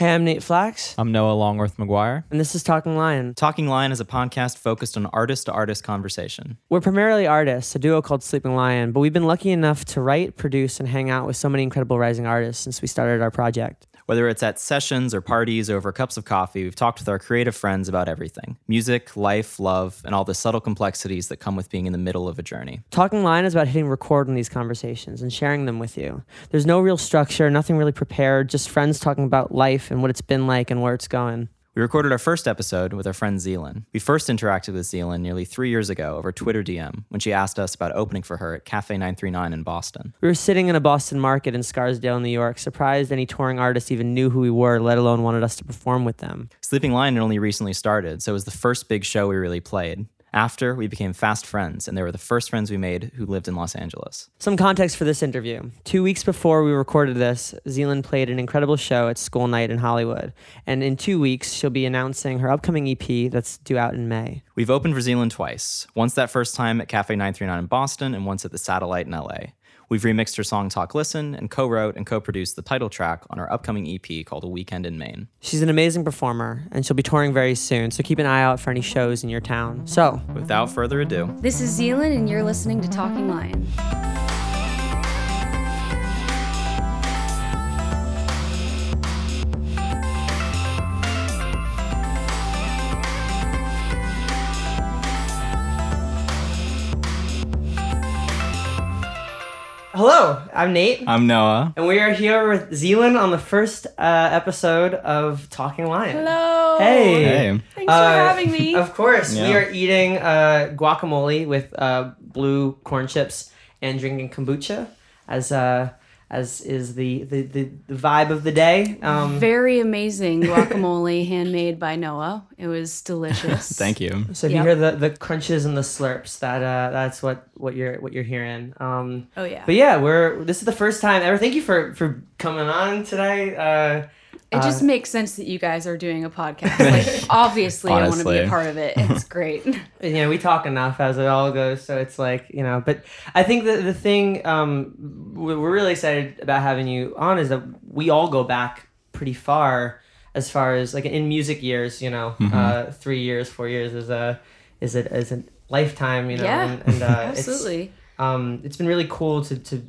Hey, I'm Nate Flax, I'm Noah Longworth McGuire. and this is Talking Lion. Talking Lion is a podcast focused on artist to artist conversation. We're primarily artists, a duo called Sleeping Lion, but we've been lucky enough to write, produce, and hang out with so many incredible rising artists since we started our project. Whether it's at sessions or parties or over cups of coffee, we've talked with our creative friends about everything music, life, love, and all the subtle complexities that come with being in the middle of a journey. Talking Lion is about hitting record on these conversations and sharing them with you. There's no real structure, nothing really prepared, just friends talking about life and what it's been like and where it's going. We recorded our first episode with our friend Zealyn. We first interacted with Zealyn nearly three years ago over Twitter DM when she asked us about opening for her at Cafe 939 in Boston. We were sitting in a Boston market in Scarsdale, New York, surprised any touring artist even knew who we were, let alone wanted us to perform with them. Sleeping Lion had only recently started, so it was the first big show we really played. After, we became fast friends, and they were the first friends we made who lived in Los Angeles. Some context for this interview. Two weeks before we recorded this, Zealyn played an incredible show at School Night in Hollywood. And in two weeks, she'll be announcing her upcoming EP that's due out in May. We've opened for Zealyn twice once that first time at Cafe 939 in Boston, and once at the Satellite in LA. We've remixed her song Talk Listen and co wrote and co produced the title track on our upcoming EP called A Weekend in Maine. She's an amazing performer, and she'll be touring very soon, so keep an eye out for any shows in your town. So, Without further ado, This is Zealyn, and you're listening to Talking Lion. Hello, I'm Nate. I'm Noah. And we are here with Zealyn on the first uh, episode of Talking Lion. Hello. Hey. Hey. Thanks Uh, for having me. Of course, we are eating uh, guacamole with uh, blue corn chips and drinking kombucha, as uh, as is the, the, the, the vibe of the day. Um, Very amazing guacamole handmade by Noah. It was delicious. Thank you. so if Yep. you hear the, the crunches and the slurps, that uh, that's what, what you're what you're hearing. Um, Oh yeah. but yeah, we're this is the first time ever. Thank you for for coming on today. Uh, It just makes sense that you guys are doing a podcast. Like obviously I want to be a part of it. It's great. you know, we talk enough as it all goes, so it's like you know. But I think that the thing um, we- we're really excited about having you on is that we all go back pretty far, as far as like in music years. You know, uh, three years, four years is a is it is a lifetime. You know, Yeah, and, and uh, it's, Absolutely. um, it's been really cool to to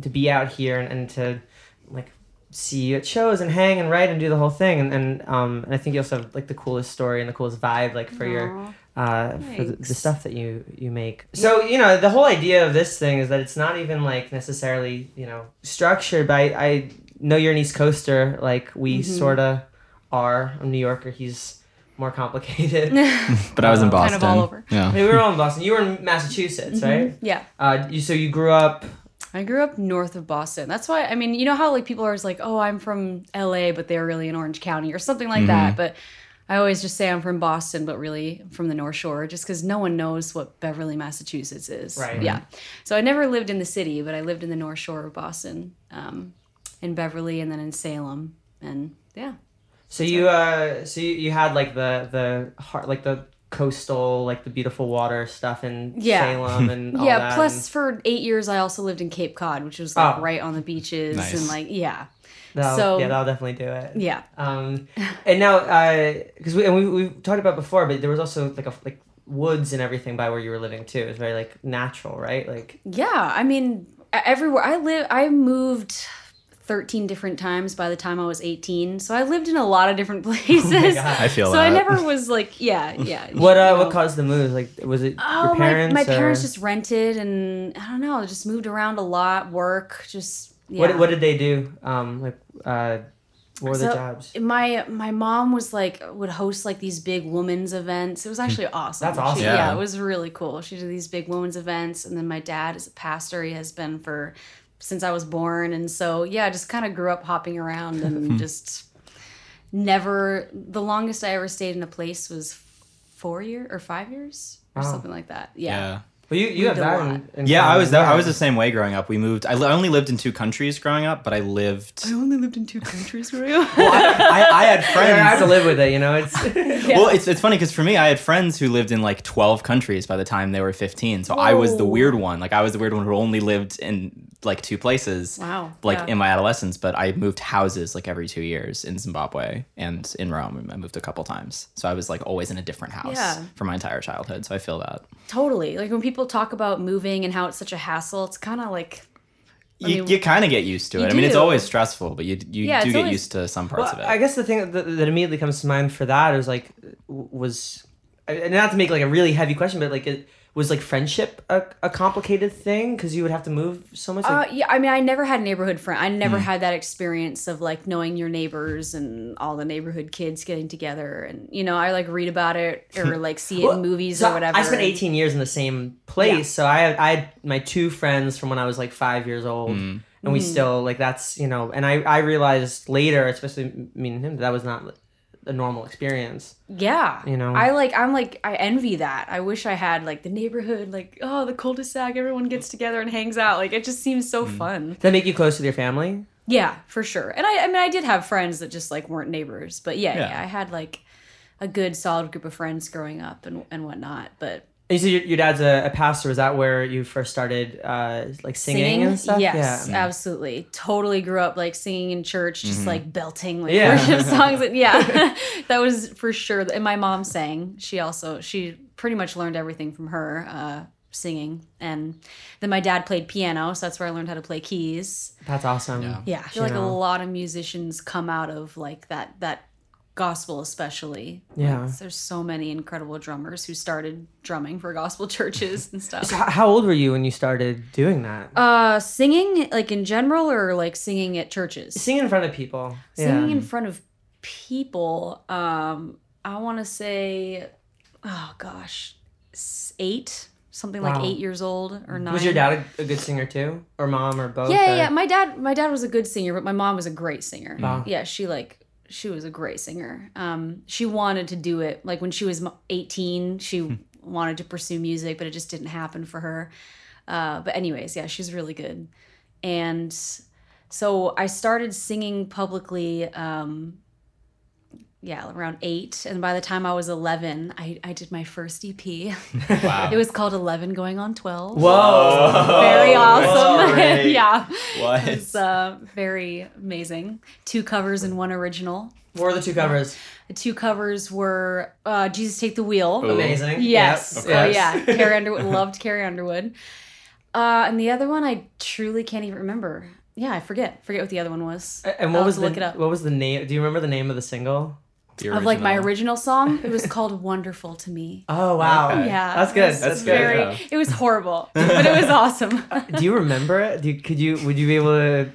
to be out here and, and to like see you at shows and hang and write and do the whole thing and and um and I think you also have like the coolest story and the coolest vibe like for your Aw. uh for the, the stuff that you you make. So you know the whole idea of this thing is that it's not even like necessarily you know structured. But I, I know you're an East Coaster like we Mm-hmm. sorta are. I'm a New Yorker. He's more complicated. But I was in Boston. kind of all over. Yeah. we were all in Boston. You were in Massachusetts, right? Yeah. Uh, you, so you grew up. I grew up north of Boston. That's why I mean, you know how like people are always like, "Oh, I'm from LA, but they're really in Orange County" or something like that. But I always just say I'm from Boston, but really from the North Shore, just because no one knows what Beverly, Massachusetts is. Right. Yeah. So I never lived in the city, but I lived in the North Shore of Boston, um, in Beverly, and then in Salem, and yeah. So you uh so you, you had like the the heart like the coastal like the beautiful water stuff in Yeah. Salem and all yeah. that Plus, and for eight years, I also lived in Cape Cod, which was like Oh. right on the beaches Nice. and like yeah, that'll, so- yeah that'll definitely do it. yeah. Um, and now because we and we we talked about before, but there was also like a like woods and everything by where you were living too. It was very like natural, right? Like Yeah, I mean, everywhere I live, I moved 13 different times by the time I was 18. So I lived in a lot of different places. God. I feel so that. I never was like, yeah, yeah. what uh know. what caused the move? Like was it Oh, your parents? my, my parents just rented and I don't know, just moved around a lot, work, just yeah. what what did they do? Um, like uh, what were the jobs? my my mom was like would host like these big women's events. It was actually awesome. That's awesome. She- Yeah. yeah, it was really cool. She did these big women's events, and then my dad is a pastor. He has been for since I was born, and so yeah, I just kind of grew up hopping around and just never. The longest I ever stayed in a place was four year or five years or Wow. something like that. Yeah. Yeah. Well, you you have that. lot. In, in Yeah, I was that, I was the same way growing up. We moved. I, li- I only lived in two countries growing up, but I lived. I only lived in two countries growing up. I, I had Yeah, I have to live with it, you know. It's Well, it's, it's funny because for me, I had friends who lived in like 12 countries by the time they were 15. So I was the weird one. Like, I was the weird one who only lived in like two places. Wow, Like yeah. in my adolescence, but I moved houses like every two years in Zimbabwe and in Rome. I moved a couple times. So I was like always in a different house Yeah. for my entire childhood. So I feel that. Totally. Like when people talk about moving and how it's such a hassle, it's kind of like You, mean, you kind of get used to it. I mean, it's always stressful, but you, you Yeah, do get always- used to some parts Well, of it. I guess the thing that, that immediately comes to mind for that is like was and not to make like a really heavy question, but like it was like friendship a, a complicated thing because you would have to move so much. Uh, yeah, I mean, I never had a neighborhood friend. I never had that experience of like knowing your neighbors and all the neighborhood kids getting together. And you know, I like read about it or like see it Well, in movies so or whatever. I spent 18 years in the same place, Yeah. so I had, I had my two friends from when I was like five years old, Mm. and we still like that's you know, and I I realized later, especially me and him, that, that was not a normal experience. Yeah, You know? I like. I'm like. I envy that. I wish I had like the neighborhood, like oh, the cul-de-sac. Everyone gets together and hangs out. Like it just seems so Mm. fun. Does that make you close with your family? Yeah, for sure. And I, I mean, I did have friends that just like weren't neighbors, but yeah, Yeah. yeah, I had like a good solid group of friends growing up and and whatnot. But you said your, your dad's a, a pastor. Was that where you first started, uh, like singing, and stuff? Yes, Yeah. absolutely. Totally grew up like singing in church, just like belting like Yeah. worship songs. And yeah, that was for sure. And my mom sang. She also she pretty much learned everything from her. Uh, singing and then my dad played piano so that's where i learned how to play keys That's awesome. Yeah. yeah i feel like a lot of musicians come out of like that that gospel especially Yeah. Like, there's so many incredible drummers who started drumming for gospel churches and stuff So how old were you when you started doing that? uh singing like in general or like singing at churches Singing in front of people. singing yeah. in front of people um i want to say oh gosh eight something like eight years old or nine Was your dad a, a good singer too, or mom, or both? yeah, yeah, or- yeah. My dad, my dad was a good singer, but my mom was a great singer. Wow. Yeah, she like she was a great singer. Um, she wanted to do it like when she was eighteen. She wanted to pursue music, but it just didn't happen for her. Uh, but anyways, yeah, she's really good. And so I started singing publicly. Um, yeah, around eight, and by the time I was eleven, I, I did my first EP. Wow. it was called Eleven Going on Twelve. Whoa. Very awesome. great. yeah. What? It's uh, very amazing. Two covers and one original. What were the two covers? The two covers were uh, Jesus Take the Wheel. Ooh. Amazing. Yes. Yep, Oh, yeah. Carrie Underwood. Loved Carrie Underwood. Uh, and the other one, I truly can't even remember. Yeah, I forget. Forget what the other one was. A- And I'll what was have the to look it up. what was the name? Do you remember the name of the single? The Of like my original. original song, it was called "Wonderful to Me." Oh wow. Okay. Yeah, That's good. was That's good. Very, Yeah. It was horrible, but it was awesome. Do you remember it? Do you, could you would you be able to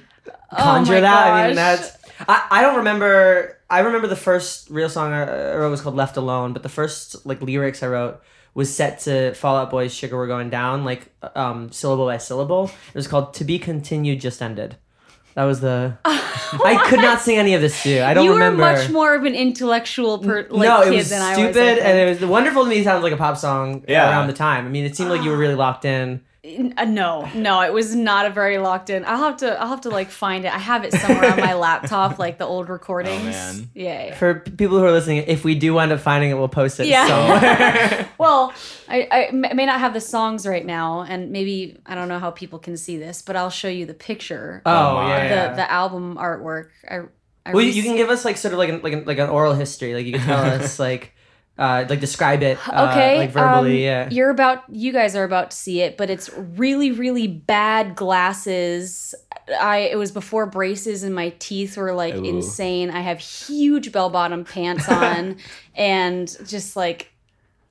Oh conjure my that? I mean, that's I, I don't remember. I remember the first real song I I wrote was called "Left Alone," but the first like lyrics I wrote was set to Fall Out Boy's "Sugar We're Going Down," like um, syllable by syllable. It was called "To Be Continued," just ended. That was the. I could not sing any of this too. I don't you remember. You were much more of an intellectual per, like, no, kid it was than I stupid, was. I and it was wonderful to me. It Sounds like a pop song Yeah. around the time. I mean, it seemed like you were really locked in. Uh, no, no, it was not a very locked in. I'll have to, I'll have to like find it. I have it somewhere on my laptop, like the old recordings. Oh, man. Yeah. yeah. For people who are listening, if we do wind up finding it, we'll post it Yeah. somewhere. Well, I may not have the songs right now, and maybe I don't know how people can see this, but I'll show you the picture, oh my. yeah, the yeah. the album artwork. I, I well, you, rec- you can give us like sort of like an, like an, like an oral history. Like you can tell us like uh, like describe it. Uh, okay like verbally. um, yeah. you're about you guys are about to see it but it's really really bad glasses i it was before braces and my teeth were like Ooh. insane i have huge bell bottom pants on and just like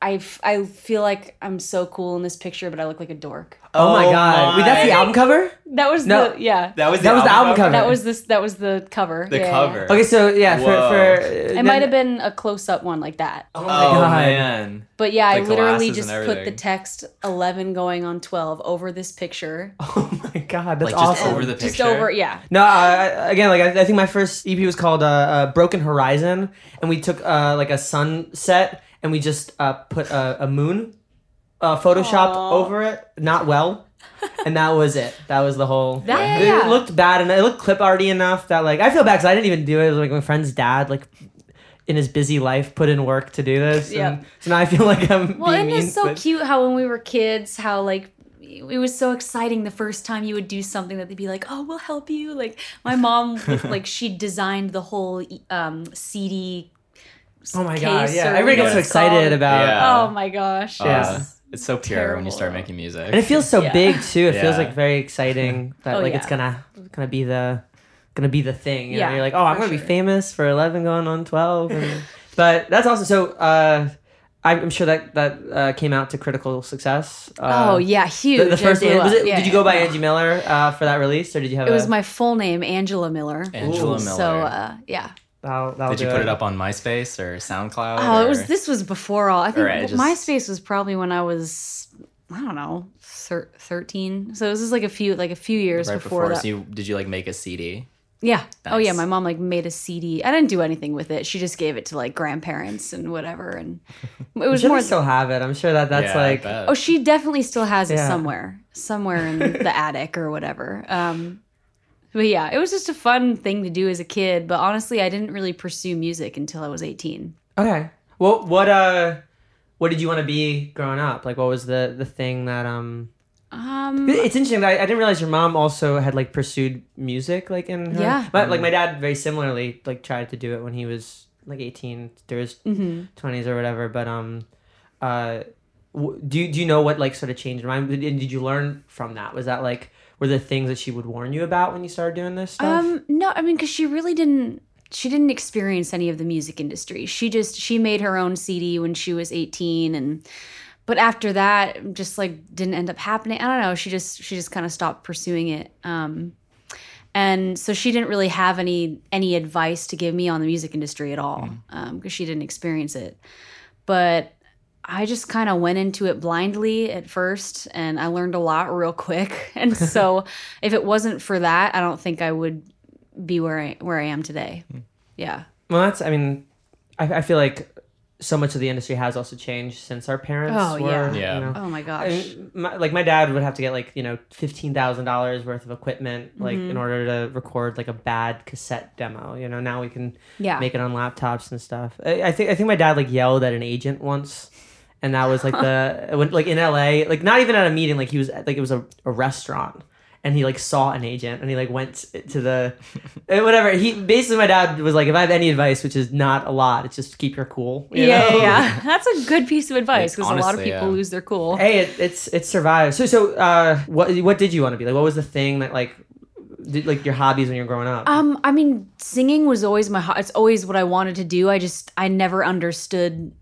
I, f- I feel like I'm so cool in this picture, but I look like a dork. Oh, my Oh god! Wait, that's the album cover. That was No. the yeah. That was the That was the album cover. That was this. That was the cover. The Yeah, yeah, cover. yeah. Okay, so yeah, for Whoa. for It might have been a close up one like that. Oh Oh, my god! man. But yeah, I literally glasses just and put the everything. text 11 going on 12 over this picture. Oh my god! That's Like just awesome. over the picture. Just over, yeah. No, I, I- again, like I, I think my first EP was called uh, uh, "Broken Horizon," and we took uh, like a sunset and we just uh, put a, a moon, uh, Photoshop Aw. over it, not well, and that was it. That was the whole. Yeah, yeah, it looked bad and it looked clip arty enough that like I feel bad because I didn't even do it. It was like my friend's dad like in his busy life put in work to do this. Yeah. And so now I feel like I'm Well, and it's so but- cute how when we were kids, how like it was so exciting the first time you would do something that they'd be like, "Oh, we'll help you." Like my mom, like she designed the whole um, CD. Oh my god! Yeah, or everybody what gets so excited called. about. Yeah. Oh my gosh! Uh, yes. it's so pure when you start making music. And it feels so Yeah. big too. It feels like very exciting that Oh, like it's gonna gonna be the gonna be the thing. You know? Yeah, You're like, oh, I'm for gonna be famous for 11 going on 12. and- but that's awesome. So uh, I'm sure that that uh, came out to critical success. Uh, oh yeah, huge. The, the first blew one was it? Yeah, did you go by yeah. Angie Miller uh, for that release, or did you have? It was my full name, Angela Miller. Angela Ooh, Miller. So uh, yeah. That'll, that'll Did you put it up on MySpace or SoundCloud? Oh, it was. This was before all. I think Alright, just- MySpace was probably when I was, I don't know, thir- thirteen. So this is like a few, like a few years right before, before. that. So you did you like make a CD? yeah. Oh yeah, my mom like made a CD. I didn't do anything with it. She just gave it to like grandparents and whatever. And it was sure more. they still have it. I'm sure that that's Yeah, like. Oh, she definitely still has it Yeah. somewhere, somewhere in the attic or whatever. Um, but yeah, it was just a fun thing to do as a kid. But honestly, I didn't really pursue music until I was eighteen. Okay. Well, what uh, what did you want to be growing up? Like, what was the the thing that um? Um, It's interesting. that I, I didn't realize your mom also had like pursued music, like in her. Yeah. My, like my dad, very similarly, like tried to do it when he was like eighteen, through his mhm. twenties or whatever. But um, uh, w- do you, do you know what like sort of changed her mind? Did, did you learn from that? Was that like were there things that she would warn you about when you started doing this stuff? Um, no, I mean, because she really didn't. She didn't experience any of the music industry. She just she made her own CD when she was eighteen, and but after that, just like didn't end up happening. I don't know. She just she just kind of stopped pursuing it. Um, and so she didn't really have any any advice to give me on the music industry at all because she didn't experience it. But I just kind of went into it blindly at first and I learned a lot real quick. And so if it wasn't for that, I don't think I would be where I where I am today. Yeah. well, that's. I mean, I, I feel like so much of the industry has also changed since our parents. Oh, were, yeah. Yeah. You know, Oh my I gosh. mean, my, like my dad would have to get like you know fifteen thousand dollars worth of equipment like Mm-hmm. in order to record like a bad cassette demo. You know now we can Yeah. make it on laptops and stuff. I, I think I think my dad like yelled at an agent once, and that was like the when, like in L.A. like not even at a meeting like he was like it was a, a restaurant. And he like saw an agent, and he like went to the, eh, whatever. He basically, my dad was like, if I have any advice, which is not a lot, it's just keep your cool. you yeah, know? yeah. That's a good piece of advice because a lot of people yeah. lose their cool. hey it, it's it survived so so uh what what did you want to be like what was the thing that like did, like your hobbies when you're growing up Um, I mean, singing was always my. ho- It's always what I wanted to do. I just I never understood.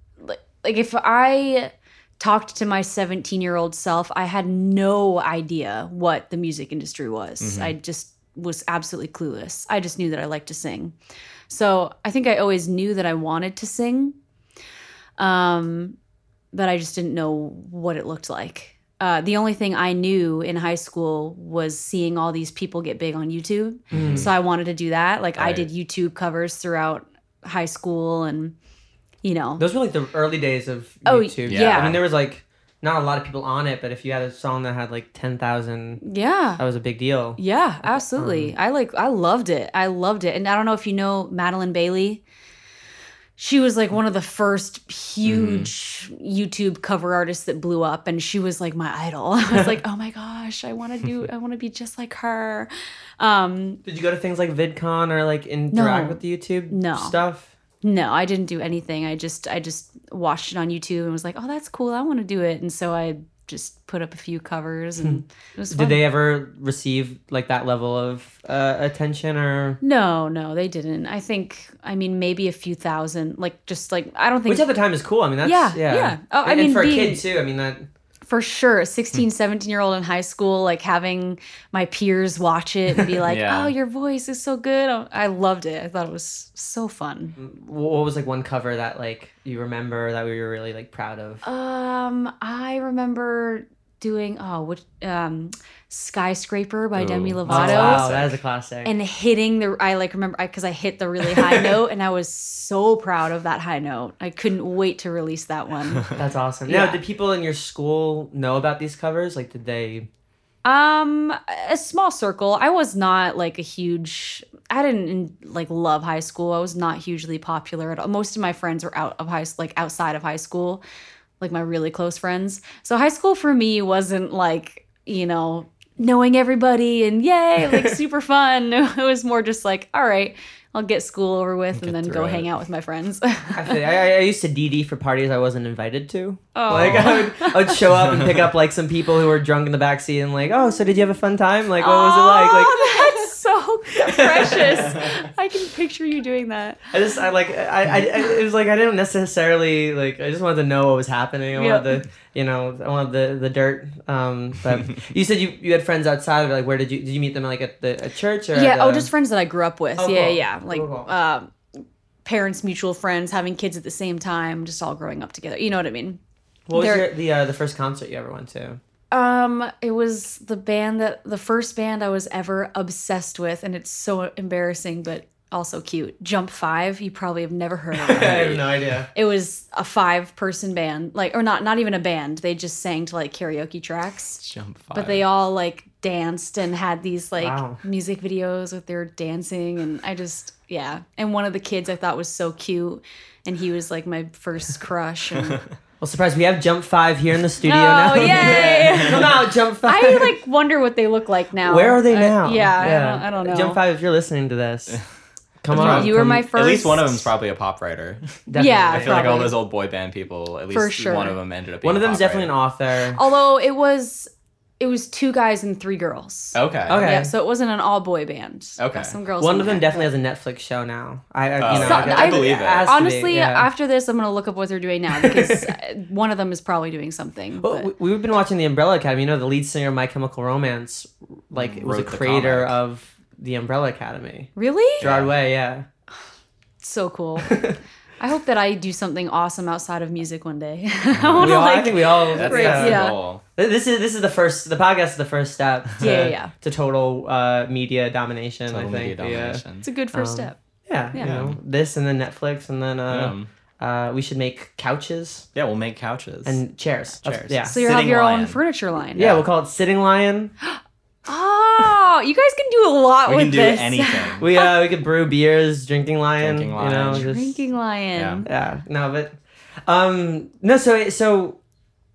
Like, if I talked to my 17 year old self, I had no idea what the music industry was. I just was absolutely clueless. I just knew that I liked to sing. So I think I always knew that I wanted to sing. Um, but I just didn't know what it looked like. Uh, the only thing I knew in high school was seeing all these people get big on YouTube. So I wanted to do that. Like I did YouTube covers throughout high school and you know. those were like the early days of Oh, youtube yeah. i mean there was like not a lot of people on it but if you had a song that had like 10000 yeah. that was a big deal Yeah, absolutely. I like I loved it. I loved it. And I don't know if you know Madilyn Bailey. She was like one of the first huge YouTube cover artists that blew up and she was like my idol. I was like, "Oh my gosh, I want to do I want to be just like her." Um did you go to things like vidcon or like interact No. with the youtube No. stuff no, I didn't do anything. I just I just watched it on YouTube and was like, "Oh, that's cool. I want to do it." And so I just put up a few covers and it was fun. did they ever receive like that level of uh, attention or No, no, they didn't. I think I mean maybe a few thousand, like just like I don't think which at the time is cool i mean that's Yeah, yeah yeah. Oh, I And- and mean, for a kid too i mean that for sure a 16 17 year old in high school like having my peers watch it and be like Yeah. oh your voice is so good. Oh, i loved it. I thought it was so fun. What was like one cover that like you remember that we were really like proud of? Um i remember doing oh which um skyscraper by Ooh, demi that's oh, lovato wow that is a classic and hitting the i like remember because I, hit the really high note and i was so proud of that high note i couldn't wait to release that one That's awesome. Yeah. Now, did people in your school know about these covers? Like, did they? Um, a small circle. I was not like a huge. I didn't like love high school. I was not hugely popular at all. Most of my friends were out of high like outside of high school, like my really close friends. So high school for me wasn't like, you know, knowing everybody and yay, like super fun. It was more just like, all right, I'll get school over with and then go through hang out with my friends. I, I, I used to DD for parties I wasn't invited to. Oh. Like I would, I would show up and pick up like some people who were drunk in the backseat and like, oh, so did you have a fun time? Like, what was it like? Like, Oh, so precious. I can picture you doing that. I just, I like, I, I, I- it was like I didn't necessarily like. I just wanted to know what was happening. I Yeah. wanted the, you know, I wanted the the dirt. Um, but you said you you had friends outside of it. Like, where did you did you meet them like at the at church or? Yeah, at, oh, uh, just friends that I grew up with. Oh, yeah, cool. yeah. Like Cool, cool. uh, parents, mutual friends, having kids at the same time, just all growing up together. You know what I mean? What was they're- your, the uh, the first concert you ever went to? Um, it was the band that the first band I was ever obsessed with, and it's so embarrassing, but also cute. Jump Five. You probably have never heard of it. I have no idea. it was a five person band, like or not not even a band. They just sang to like karaoke tracks. Jump five. But they all like danced and had these like Wow. music videos with their dancing and I just yeah. And one of the kids I thought was so cute and he was like my first crush and Well, surprise! We have Jump Five here in the studio now. Oh, now. yay! Come out, Jump Five. I like wonder what they look like now. Where are they I- now? yeah, I, don't, I don't know. Jump Five, if you're listening to this, come You- on. you were my first At least one of them's probably a pop writer. definitely. Yeah, I feel like all those old boy band people, at least For sure. one of them ended up being One of a them's pop definitely an author. Although it was it was two guys and three girls. Okay. Okay. Yeah, so it wasn't an all boy band. Okay. Some girls. One of them definitely has a Netflix show now. I, I Oh, you know, So- I, I believe it. has to be, Honestly, yeah. after this, I'm gonna look up what they're doing now because uh, one of them is probably doing something. Well, but- we, we've been watching the Umbrella Academy. You know, the lead singer of My Chemical Romance, like, was a Wrote the creator of the Umbrella Academy. really? Gerard Way, yeah. So cool. I hope that I do something awesome outside of music one day. I wanna, all, I think we all. That's, Right, that's yeah. the goal. This is this is the first. The podcast is the first step. To, Yeah, yeah, yeah. To total uh, media domination. Total I media think. Yeah. it's a good first Um, step. Yeah, Yeah. you know, this and then Netflix and then uh, Yeah. uh, we should make couches Yeah, we'll make couches. and chairs. That's- Chairs. Yeah. So you have Sitting your lion. own furniture line. yeah, we'll call it Sitting Lion. Oh, you guys can do a lot with this. we with can do this. anything. We uh we could brew beers, drinking lion. Drinking You know, lion. just Drinking lion. yeah. No, but um no. So so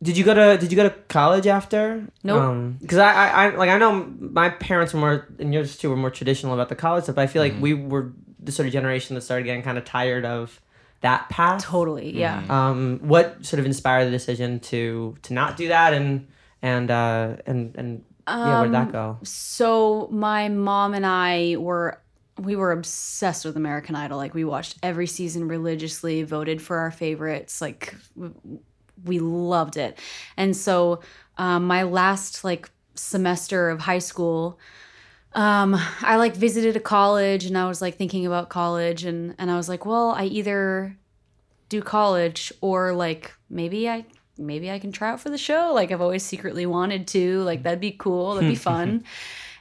did you go to did you go to college after? Nope. Because I, I I like I know my parents were more and yours too were more traditional about the college stuff. But I feel like Mm-hmm. we were the sort of generation that started getting kind of tired of that path. Totally. Yeah. um, what sort of inspired the decision to to not do that and and uh, and and yeah, where'd Um, that go? So my mom and I were we were obsessed with American Idol. Like we watched every season religiously, voted for our favorites. Like we loved it. And so um, my last like semester of high school, um, I like visited a college and I was like thinking about college and and I was like, well, I either do college or like maybe I maybe I can try out for the show. Like I've always secretly wanted to. Like that'd be cool. That'd be fun.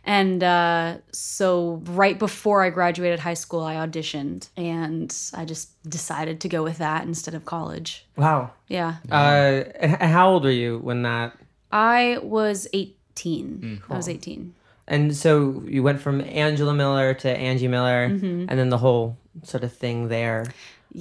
And uh, so right before I graduated high school, I auditioned and I just decided to go with that instead of college. Wow. Yeah. Uh, and how old were you when that? I was 18. I was 18. And so you went from Angela Miller to Angie Miller, Mm-hmm. and then the whole sort of thing there.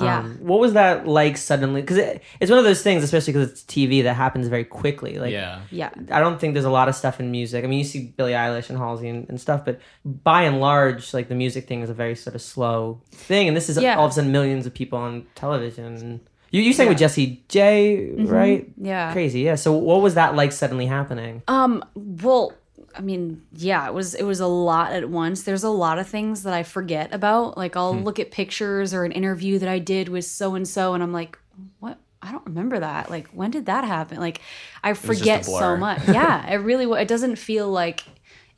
Yeah. Um, what was that like suddenly? Because it, it's one of those things, especially because it's TV, that happens very quickly. Like, yeah. yeah. I don't think there's a lot of stuff in music. I mean, you see Billie Eilish and Halsey and, and stuff, but by and large, like the music thing is a very sort of slow thing. And this is Yeah. all of a sudden millions of people on television. You you sang with Jessie J, right? Mm-hmm. Yeah. Crazy, yeah. So what was that like suddenly happening? Um, well, I mean, yeah, it was it was a lot at once. There's a lot of things that I forget about. Like I'll look at pictures or an interview that I did with so and so and I'm like, "What? I don't remember that. Like when did that happen?" Like I forget so much. Yeah, it really it doesn't feel like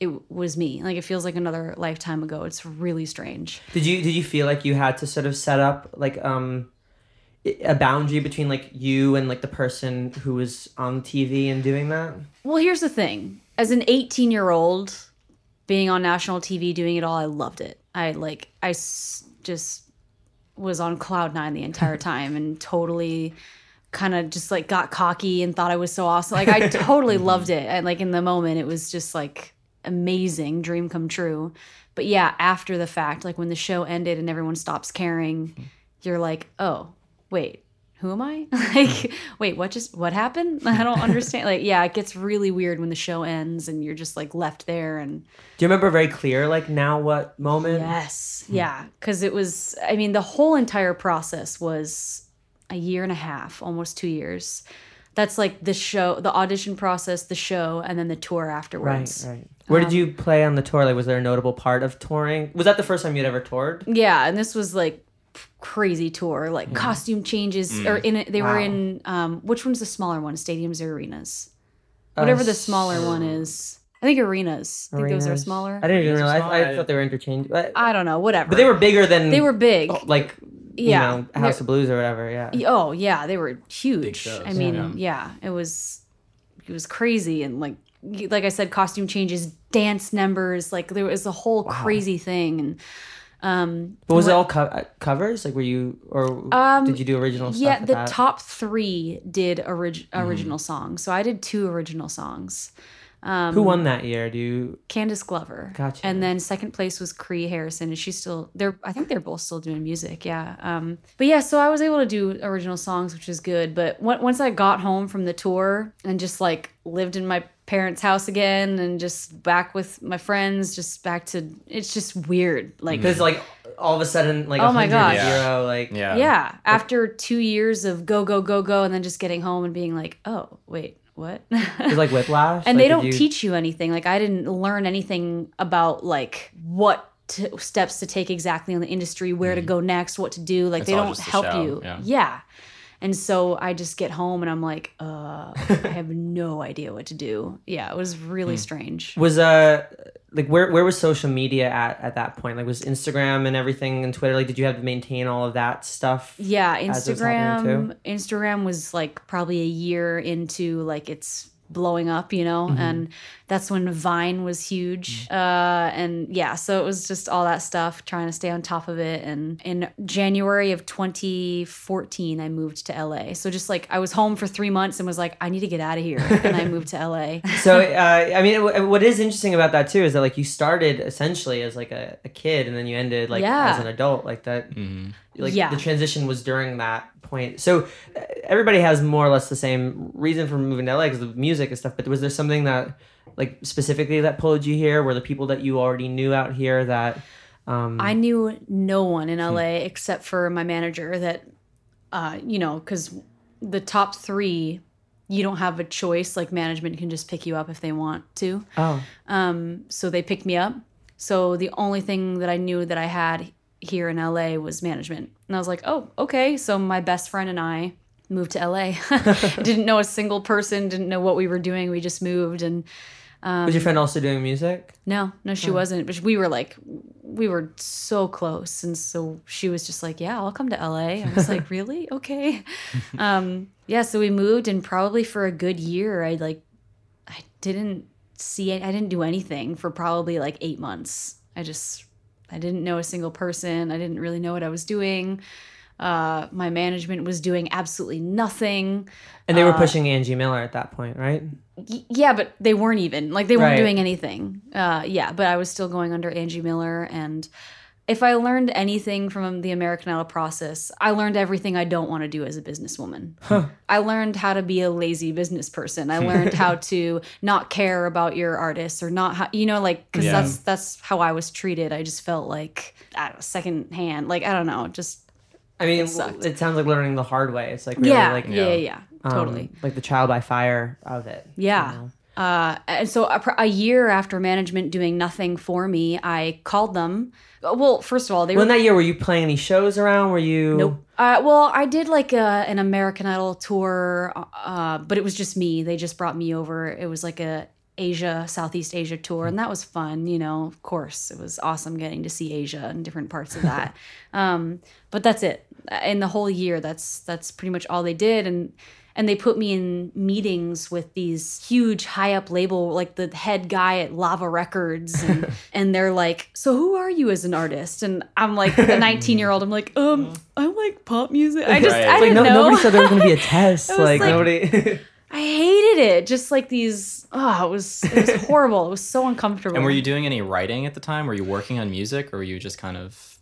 it was me. Like it feels like another lifetime ago. It's really strange. Did you did you feel like you had to sort of set up like um a boundary between like you and like the person who was on TV and doing that? Well, here's the thing. As an 18 year old, being on national TV, doing it all, I loved it. I like, I s- just was on cloud nine the entire time and totally kind of just like got cocky and thought I was so awesome. Like, I totally mm-hmm. loved it. And like in the moment, it was just like amazing dream come true. But yeah, after the fact, like when the show ended and everyone stops caring, mm-hmm. you're like, oh, wait, who am I? like, wait, what just what happened? I don't understand. Like, yeah, it gets really weird when the show ends and you're just like left there and Do you remember very clear, like now what moment? Yes. Yeah. Because it was, I mean, the whole entire process was a year and a half, almost two years. That's like the show, the audition process, the show, and then the tour Right, afterwards. right. Where Um, did you play on the tour? Like, was there a notable part of touring? Was that the first time you'd ever toured? Yeah. And this was like crazy tour, like mm-hmm. costume changes, or mm. in it, they were in, um, which one's the smaller one? Stadiums or arenas? Uh, whatever the smaller one is. I think arenas. I think those are smaller. I didn't even Arenas realize. I, I- thought they were interchangeable. I don't know. Whatever. but they were bigger than They were big. oh, like Yeah. you know, House of Blues or whatever. Yeah. Oh yeah, they were huge. shows, I mean, yeah. yeah. it was it was crazy and like like I said, costume changes, dance numbers, like there was a whole crazy thing. And um, But was it all co- uh, covers? Like, were you or did you do original stuff? yeah, the that? top three did orig- Mm-hmm. original songs. So I did two original songs. Um, Who won that year? Do you? Candice Glover. Gotcha. And then second place was Kree Harrison, and she's still they're I think they're both still doing music, yeah. Um, but yeah, so I was able to do original songs, which is good. But on- once I got home from the tour and just like lived in my parents' house again, and just back with my friends, just back to it's just weird, like. Because like all of a sudden, like Oh my 100 gosh. zero, like Yeah. yeah, after two years of go go go go, and then just getting home and being like, oh wait, what? it was like whiplash. and Like, they don't you- teach you anything like i didn't learn anything about like what to, steps to take exactly in the industry where to mm-hmm. go next what to do like It's they don't just the help show, you yeah. And so i just get home and i'm like uh i have no idea what to do yeah it was really Hmm. strange Was uh like where where was social media at at that point? Like was Instagram and everything and Twitter? Like did you have to maintain all of that stuff? yeah it was instagram instagram was like probably a year into like it's blowing up you know Mm-hmm. and that's when vine was Mm. huge uh and yeah so it was just all that stuff trying to stay on top of it and in january of 2014 i moved to la so just like i was home for three months and was like i need to get out of here and i moved to la So uh, I mean, wh- what is interesting about that too is that like you started essentially as like a, a kid and then you ended like Yeah. as an adult. Like that. Like Yeah. the transition was during that point. So uh, everybody has more or less the same reason for moving to LA because of music and stuff. But was there something that like specifically that pulled you here? Were the people that you already knew out here that? Um, I knew no one in LA except for my manager that, uh, you know, because the top three, you don't have a choice. Like management can just pick you up if they want to. oh, Um, so they picked me up. So the only thing that I knew that I had here in LA was management. And I was like, oh, okay. So my best friend and I moved to LA. didn't know a single person, didn't know what we were doing. We just moved and was your friend also doing music? no, no, she wasn't. But we were like, we were so close, and so she was just like, "Yeah, I'll come to LA." I was like, "Really? Okay." um, yeah, so we moved, and probably for a good year, I like, I didn't see it. I didn't do anything for probably like eight months. I just, I didn't know a single person. I didn't really know what I was doing. Uh, my management was doing absolutely nothing. And they were Uh, pushing Angie Miller at that point, right? Y- yeah, but they weren't even like they weren't Right. doing anything. Uh, yeah, but I was still going under Angie Miller, and if I learned anything from the American Idol process, I learned everything I don't want to do as a businesswoman. I learned how to be a lazy business person. I learned how to not care about your artists or not, how, you know, like because Yeah. that's that's how I was treated. I just felt like I don't know, secondhand. Like I don't know, just I mean, It sucked. it sounds like learning the hard way. It's like really yeah, like yeah, yeah, yeah, um, totally. like the trial by fire of it. you Yeah. know? Uh, and so a, a year after management doing nothing for me, I called them. Well, first of all, they Well, in were that year, were you playing any shows around? Were you? nope. Uh, well, I did like a, an American Idol tour, uh, but it was just me. They just brought me over. It was like a Asia, Southeast Asia tour, and that was fun. You know, of course, it was awesome getting to see Asia and different parts of that. um, but that's it. In the whole year, that's that's pretty much all they did, and and they put me in meetings with these huge high up label like the head guy at lava records and, and they're like so who are you as an artist and i'm like a 19 year old i'm like um i'm like pop music i just Right. i It's Like didn't no, know nobody said there was gonna be a test. like, like- nobody. i hated hated it. Just like these, oh, it was it was horrible. It was so uncomfortable. And were you doing any writing at the time? Were you working on music, or were you just kind of?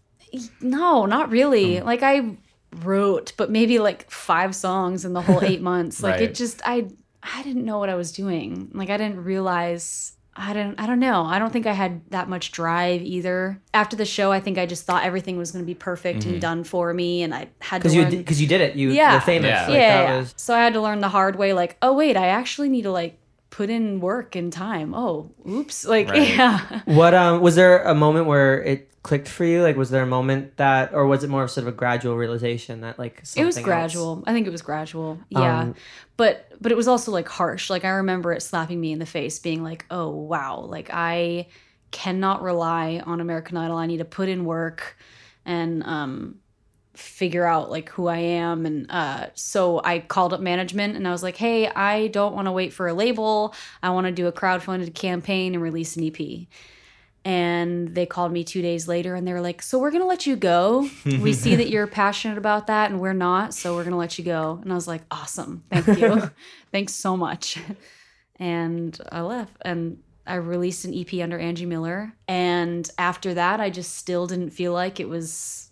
No, not really. Hmm. Like I wrote, but maybe like five songs in the whole eight months. Like Right. it just I I didn't know what I was doing. Like I didn't realize I didn't I don't know. I don't think I had that much drive either. After the show, I think I just thought everything was going to be perfect Mm-hmm. and done for me and I had to Because you learn because you did it. You Yeah. were famous. Yeah. Like, yeah, that yeah. was- So I had to learn the hard way like, oh wait, I actually need to like put in work and time. Oh, oops. Like Right. yeah. What um was there a moment where it clicked for you? Like was there a moment that or was it more of sort of a gradual realization that like it was something else- gradual i think it was gradual yeah Um, but but it was also like harsh like i remember it slapping me in the face being like oh wow like i cannot rely on american idol i need to put in work and um figure out like who i am. And uh so i called up management and i was like hey i don't want to wait for a label. I want to do a crowdfunded campaign and release an ep and they called me two days later and they were like so we're gonna let you go. We see that you're passionate about that and we're not so we're gonna let you go. And i was like awesome. Thank you. Thanks so much. And i left and i released an ep under angie miller. And after that i just still didn't feel like it was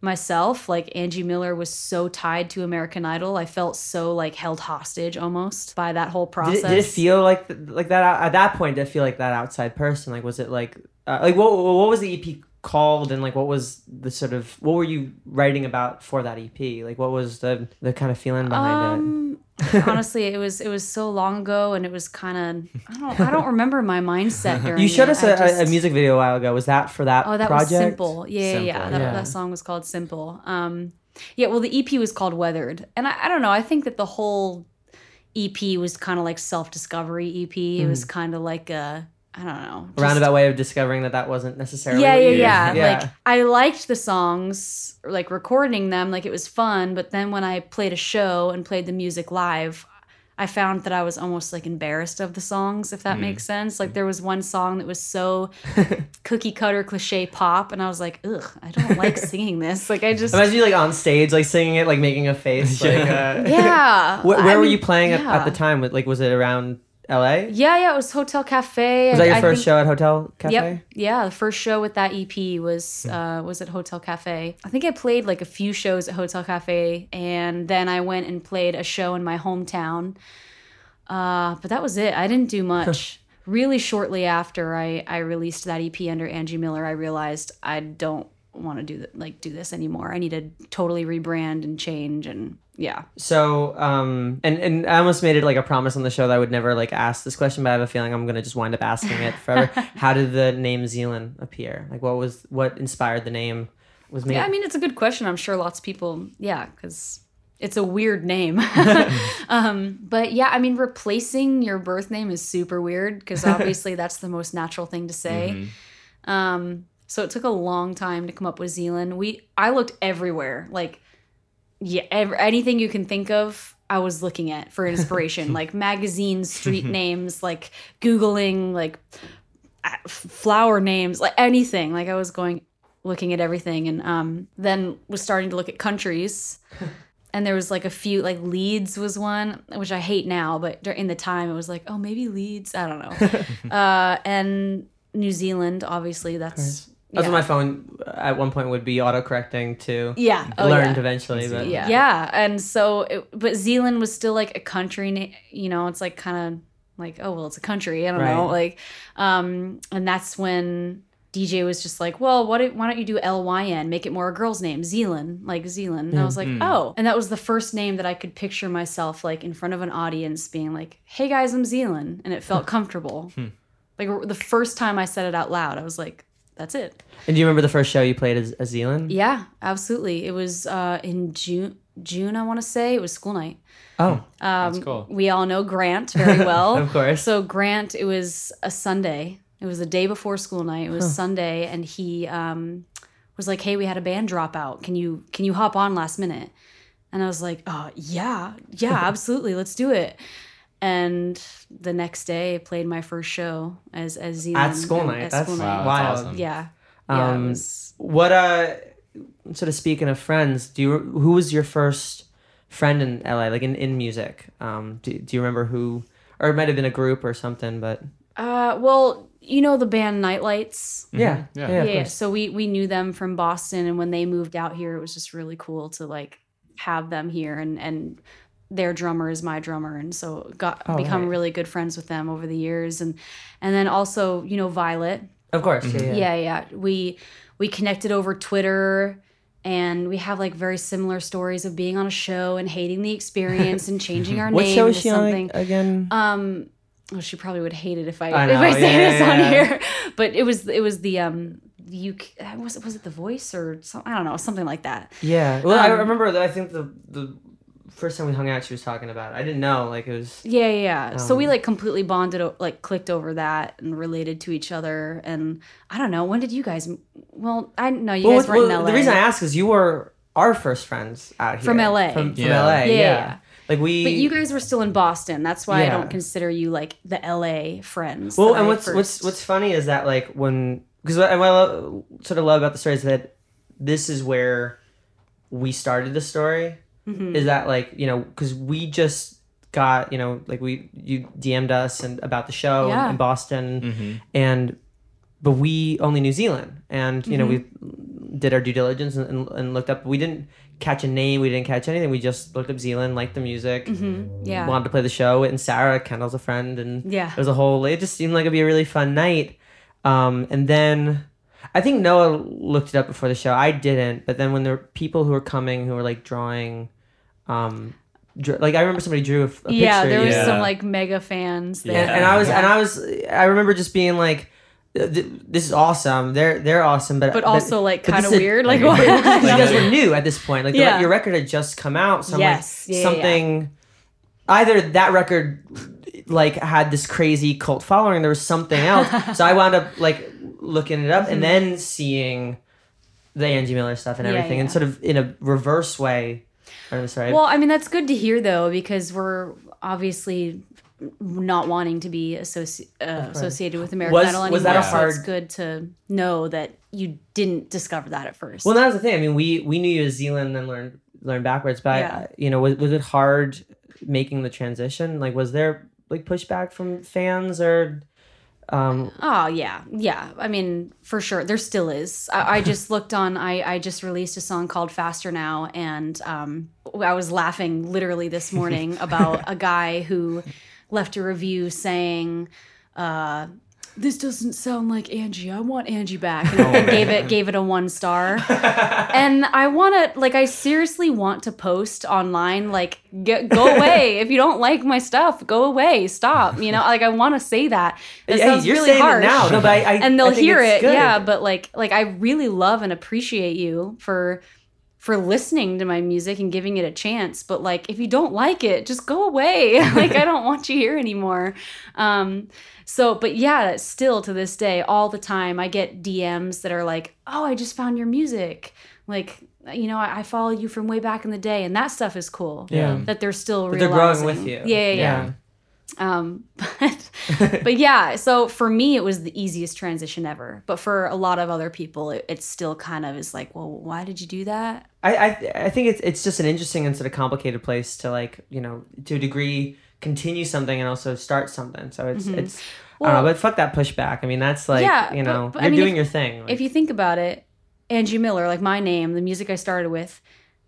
myself like angie miller was so tied to american idol i felt so like held hostage almost by that whole Did process it, did it feel like like that at that point? Did it feel like that outside person? Like was it like uh, like what what was the EP called and like what was the sort of what were you writing about for that EP? Like what was the the kind of feeling behind um, honestly, it was it was so long ago, and it was kind of I don't I don't remember my mindset during. You showed it. us a, just- music video a while ago. Was that for that Oh, that project? was simple. Yeah, yeah, yeah. Simple, That, yeah. that song was called Simple. Um, yeah. Well, the EP was called Weathered, and I, I don't know. I think that the whole EP was kind of like self discovery EP. It was kind of like a I don't know A roundabout way of discovering that that wasn't necessarily. yeah, what yeah, you- yeah, yeah. Like I liked the songs, like recording them, like it was fun. But then when I played a show and played the music live, I found that I was almost like embarrassed of the songs, if that makes sense. Like there was one song that was so cookie cutter cliche pop, and I was like, ugh, I don't like singing this. Like I just, Imagine you like on stage, like singing it, like making a face. Like, uh, yeah. Where, where were you playing at, at the time? Like, was it around L.A.? Yeah, yeah. It was Hotel Cafe. Was that your I first think- show at Hotel Cafe? Yep. Yeah, the first show with that EP was uh, was at Hotel Cafe. I think I played like a few shows at Hotel Cafe, and then I went and played a show in my hometown. Uh, but that was it. I didn't do much. really shortly after I I released that EP under Angie Miller, I realized I don't want to do th- like do this anymore. I need to totally rebrand and change and yeah. So, um, and and I almost made it like a promise on the show that I would never like ask this question, but I have a feeling I'm gonna just wind up asking it forever. How did the name Zealyn appear? Like, what was what inspired the name? Was made. Yeah, I mean, it's a good question. I'm sure lots of people, yeah, because it's a weird name. um, but yeah, I mean, replacing your birth name is super weird because obviously that's the most natural thing to say. Um, so it took a long time to come up with Zealyn. We, I looked everywhere, like, yeah, ev- anything you can think of. I was looking at for inspiration, like magazines, street names, like Googling, like uh, flower names, like anything. Like I was going looking at everything and um then was starting to look at countries and there was like a few like leeds was one which i hate now but dur- in the time it was like oh maybe leeds i don't know uh and new zealand obviously that's That's yeah. what my phone uh, at one point would be autocorrecting to. yeah. I oh, learned yeah. eventually, but yeah. Yeah. And so it, but zealand was still like a country na- you know it's like kind of like oh well it's a country i don't know like um and that's when dj was just like well what if, why don't you do lyn make it more a girl's name zealyn like zealyn. And i was like oh. And that was the first name that i could picture myself like in front of an audience being like hey guys i'm zealyn. And it felt comfortable. Like the first time i said it out loud i was like that's it And do you remember the first show you played as, as Zealyn? yeah, absolutely. It was uh, in June. June, I want to say it was school night. Oh, Um, That's cool. We all know Grant very well, Of course. So Grant, it was a Sunday. It was the day before school night. It was Sunday, and he um, was like, "Hey, we had a band dropout. Can you can you hop on last minute?" And I was like, "Oh yeah, yeah, absolutely. Let's do it." And the next day, I played my first show as as Zealyn at school night. at That's school Wow, night. wild. awesome. Yeah, yeah. Um, it was What uh, sort of speaking of friends, do you who was your first friend in LA, like in, in music. Um, do, do you remember who, or it might have been a group or something, but Uh, well, you know the band Nightlights. yeah, Yeah. yeah, of yeah, so we we knew them from Boston, and when they moved out here, it was just really cool to like have them here, and and their drummer is my drummer, and so got Oh, become right. really good friends with them over the years, and and then also you know Violet, Of course, yeah, yeah. yeah, yeah, we we connected over Twitter. And we have like very similar stories of being on a show and hating the experience and changing our What name show is she something. on again? Um, well, she probably would hate it if I, I if I say yeah, this yeah, on yeah. here. But it was it was the um you was it was it the voice or some, I don't know something like that. yeah. Well, I um, remember that. I think the the first time we hung out, she was talking about. It. I didn't know. Like it was. Yeah, yeah. yeah. so we Um, like completely bonded, like clicked over that and related to each other. And I don't know when did you guys? Well, I know you Well, guys were well, in LA. the reason I ask is you were our first friends out here From LA. From, from Yeah. LA, Yeah, yeah. yeah, yeah. Like we. but you guys were still in Boston. That's why I don't consider you like the LA friends. Well, and I what's what's first- what's funny is that like when because what, what I love, sort of love about the story is that this is where we started the story. Mm-hmm. Is that like you know because we just got you know like we you DM'd us and about the show Yeah. in Boston Mm-hmm. and but we only knew Zealyn and you know we Mm-hmm. did our due diligence and, and, and looked up we didn't catch a name we didn't catch anything we just looked up Zealyn liked the music Mm-hmm. yeah. wanted to play the show and Sarah Kendall's a friend and Yeah. it was a whole it just seemed like it'd be a really fun night um, and then I think Noah looked it up before the show I didn't but then when there were people who were coming who were like drawing um dr- like I remember somebody drew a, f- a yeah, picture there was Yeah. some like mega fans there. and, and I was Yeah. and I was I remember just being like th- th- this is awesome they're they're awesome but but also like but kind this of is- weird. Like, but- what? but you guys were new at this point like the- Yeah. your record had just come out so I'm Yes. like Yeah, yeah, yeah. something either that record like had this crazy cult following there was something else so I wound up like looking it up and then seeing the Angie Miller stuff and Mm-hmm. Yeah, everything and yeah. sort of in a reverse way Well, I mean, that's good to hear though, because we're obviously not wanting to be associ- uh, associated with American Was- Idol anymore. was that a so it's good to know that you didn't discover that at first. Well, that was the thing. I mean, we we knew you as Zealyn, and then learned learned backwards. But Yeah. I, you know, was was it hard making the transition? Like, was there like pushback from fans or? Um, Oh yeah, yeah. I mean, for sure, there still is. I, I just looked on. I I just released a song called "Faster Now," and um, I was laughing literally this morning about a guy who left a review saying, uh, "This doesn't sound like Angie. I want Angie back," and, and gave it gave it a one star. and I want to like, I seriously want to post online, like, get, go away if you don't like my stuff. Go away. Stop. You know, like I want to say that. That hey, sounds you're really harsh it now. No, but I, I and they'll hear it good. yeah but like like i really love and appreciate you for for listening to my music and giving it a chance but like if you don't like it just go away like i don't want you here anymore um so but yeah still to this day all the time i get dms that are like oh i just found your music like you know I, I follow you from way back in the day and that stuff is cool Yeah. that they're still realizing. But they're growing realizing. with you. yeah yeah, yeah. Um, but but yeah, so for me, it was the easiest transition ever. But for a lot of other people, it, it still kind of is like, well, why did you do that? I, I I think it's it's just an interesting and sort of complicated place to like you know to a degree continue something and also start something. So it's it's I don't Mm-hmm. Well- know, but fuck that pushback. I mean, that's like Yeah, you know but I you're mean, doing if- your thing. Like, If you think about it, Angie Miller, like my name, the music I started with,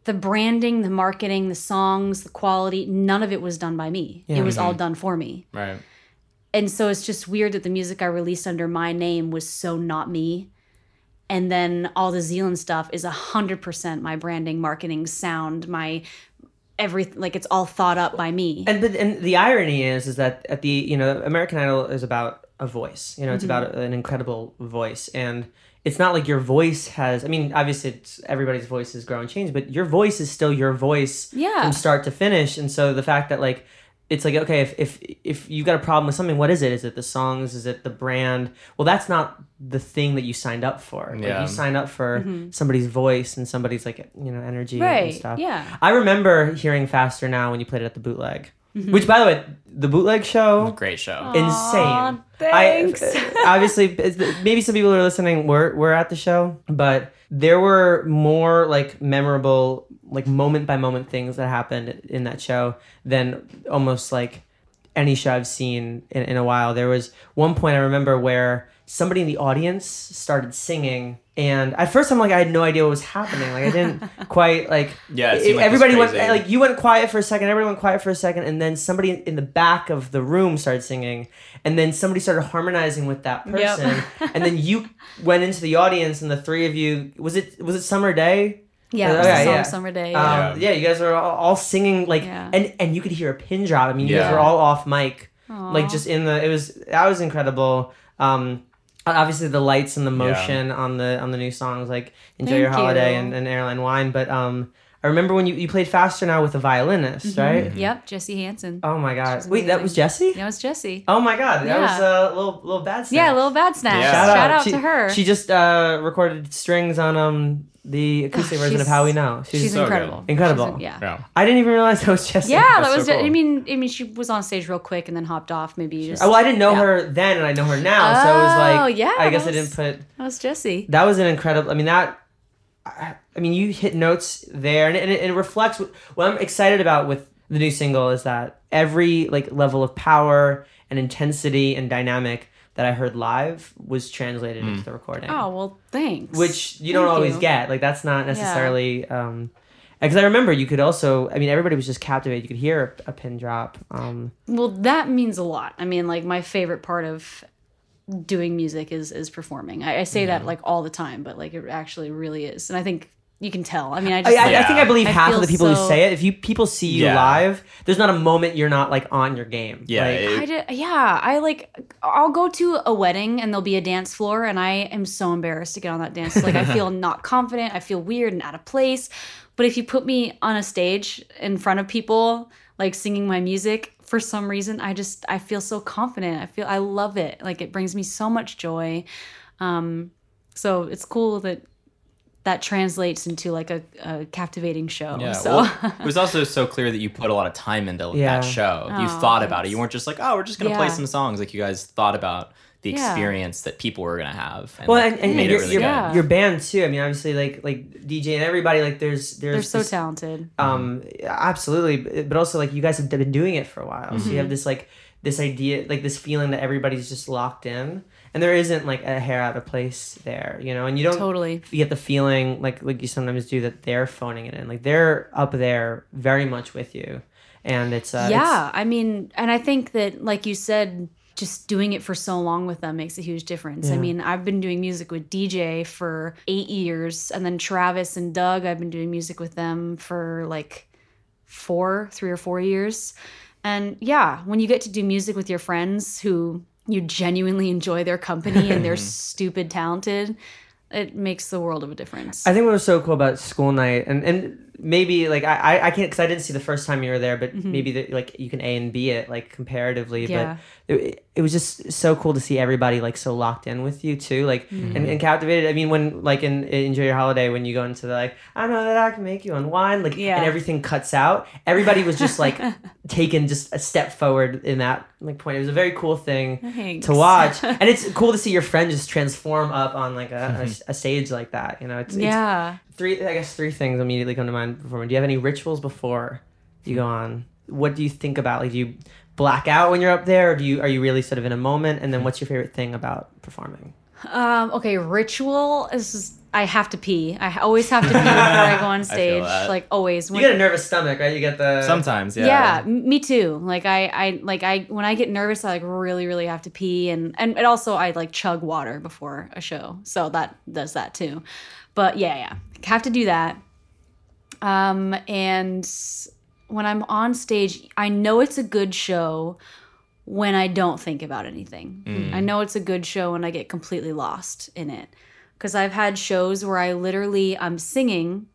the branding, the marketing, the songs, the quality, none of it was done by me. Yeah. It was all done for me. Right. and so it's just weird that the music I released under my name was so not me. And then all the Zealyn stuff is a hundred percent my branding, marketing, sound, my everything. Like it's all thought up by me. and but and the irony is is that at the you know American Idol is about a voice. You know, Mm-hmm. it's about an incredible voice and. It's not like your voice has. I mean, obviously, it's, everybody's voice has grown and changed, but your voice is still your voice Yeah. from start to finish. And so the fact that like it's like okay, if if if you've got a problem with something, what is it? Is it the songs? Is it the brand? Well, that's not the thing that you signed up for. Like, Yeah. you signed up for somebody's voice and somebody's like you know energy and Mm-hmm. right. stuff. Yeah. I remember hearing faster now when you played it at the bootleg. Mm-hmm. which by the way, the bootleg show Great show. insane. thanks. I obviously maybe some people who are listening were were at the show, but there were more like memorable, like moment by moment things that happened in that show than almost like any show I've seen in, in a while. There was one point I remember where somebody in the audience started singing. And at first, I'm like, I had no idea what was happening. Like, I didn't quite like. Yeah, it seemed like this everybody went like you went quiet for a second. Everyone went quiet for a second, and then somebody in the back of the room started singing, and then somebody started harmonizing with that Yep. person, and then you went into the audience, and the three of you was it was it summer day? yeah, it was Okay, song yeah. Summer Day. Um, yeah, you guys were all, all singing like, Yeah. and and you could hear a pin drop. I mean, you guys were all off mic, Aw. like just in the. It was that was incredible. Um, obviously the lights and the motion on the on the new songs like enjoy your holiday you. and, and airline wine but um i remember when you, you played faster now with a violinist right Yep, Jesse Hansen. oh my god wait that was jesse That was Jesse. oh my god that Yeah. was a little little bad snatch. Yeah, a little bad snatch. Yeah. Shout, out, She- to her. she just uh recorded strings on um the acoustic Ugh, version of how we know she's, she's so good. incredible. Incredible. She's- yeah. Yeah. i didn't even realize that was jesse Yeah, That's that was. so ju- I mean, I mean, she was on stage real quick and then hopped off. Maybe you just. Oh, well, I didn't know Yeah. her then, and I know her now, so it was like. Oh, like, yeah, I guess that I didn't put That was Jesse. that was an incredible. I mean that. I, I mean, you hit notes there, and it, and it reflects what, what I'm excited about with the new single is that every like level of power and intensity and dynamic that I heard live was translated into the recording, Oh well, thanks. which you don't always you. get. Like that's not necessarily. um because I remember you could also, I mean, everybody was just captivated. You could hear a, a pin drop. Um, Well, that means a lot. I mean, like my favorite part of doing music is is performing. I, I say that like all the time, but like it actually really is, and I think you can tell. I mean, I I, just I, I think I believe I half of the people who say it. If you people see you Yeah. live, there's not a moment you're not like on your game. Yeah, Like, it- I did, yeah, I like. I'll go to a wedding and there'll be a dance floor, and I am so embarrassed to get on that dance. Like I feel not confident. I feel weird and out of place. But if you put me on a stage in front of people, like singing my music, for some reason, I just I feel so confident. I feel I love it. Like it brings me so much joy. Um, so it's cool that that translates into like a, a captivating show. Yeah, so well, it was also so clear that you put a lot of time into Yeah. that show. you Oh, thought about it. You weren't just like, oh, we're just gonna play some songs. Like you guys thought about the Yeah. experience that people were gonna have. And, well, like, and, and made your, it really your, good. Yeah. your band too. I mean, obviously, like like DJ and everybody, like there's there's they're so this, talented. um absolutely, but also like you guys have been doing it for a while, so you Mm-hmm. have this like this idea, like this feeling that everybody's just locked in, and there isn't like a hair out of place there, you know, and you don't Totally. you get the feeling like like you sometimes do that they're phoning it in, like they're up there very much with you, and it's uh, it's- yeah i mean and i think that like you said just doing it for so long with them makes a huge difference. I mean i've been doing music with dj for eight years and then travis and doug i've been doing music with them for like four three or four years. And yeah when you get to do music with your friends who you genuinely enjoy their company and they're stupid talented it makes the world of a difference. I think what was so cool about school night, and and maybe like I I, I can't because I didn't see the first time you were there, but maybe that like you can A and B it like comparatively, Mm-hmm. Yeah. but it, it was just so cool to see everybody like so locked in with you too, like Mm-hmm. and, and captivated. I mean, when like in, in Enjoy Your Holiday, when you go into the like I know that I can make you unwind, like Yeah. and everything cuts out, everybody was just like taken just a step forward in that like point. It was a very cool thing Thanks. to watch, and it's cool to see your friend just transform up on like a, a, a stage like that. You know, it's, it's yeah three i guess three things immediately come to mind before do you have any rituals before you go on what do you think about like do you black out when you're up there or do you are you really sort of in a moment and then what's your favorite thing about performing Um, okay, ritual is just, I have to pee. I always have to pee before I go on feel stage. that. Like always. you When- get a nervous stomach right you get the Sometimes, yeah. yeah. me too. Like I, I, like I, when I get nervous, I like really, really have to pee, and and it also I like chug water before a show, so that does that too. But yeah, yeah, have to do that. Um, and when I'm on stage, I know it's a good show when I don't think about anything. I know it's a good show when I get completely lost in it. Because I've had shows where I literally, I'm singing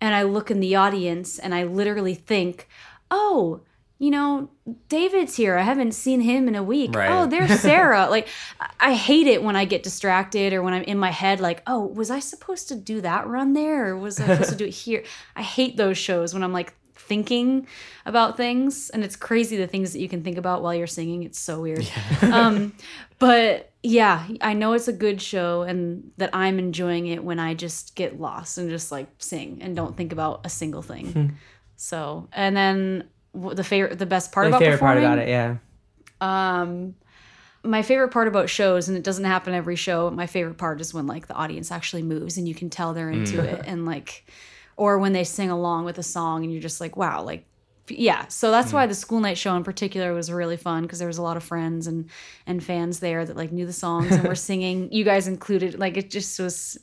and I look in the audience and I literally think, oh, you know, David's here. I haven't seen him in a week. Right. Oh, there's Sarah. like, I- hate it when I get distracted or when I'm in my head, like, oh, was I supposed to do that run there or was I supposed to do it here? I hate those shows when I'm like thinking about things and it's crazy the things that you can think about while you're singing it's so weird um but yeah i know it's a good show and that i'm enjoying it when i just get lost and just like sing and don't think about a single thing Hmm. so and then the favorite the best part My about favorite part about it, yeah. um my favorite part about shows and it doesn't happen every show my favorite part is when like the audience actually moves and you can tell they're into Mm. it and like or when they sing along with a song and you're just like wow like yeah so that's Mm. why the school night show in particular was really fun because there was a lot of friends and and fans there that like knew the songs and were singing you guys included like it just was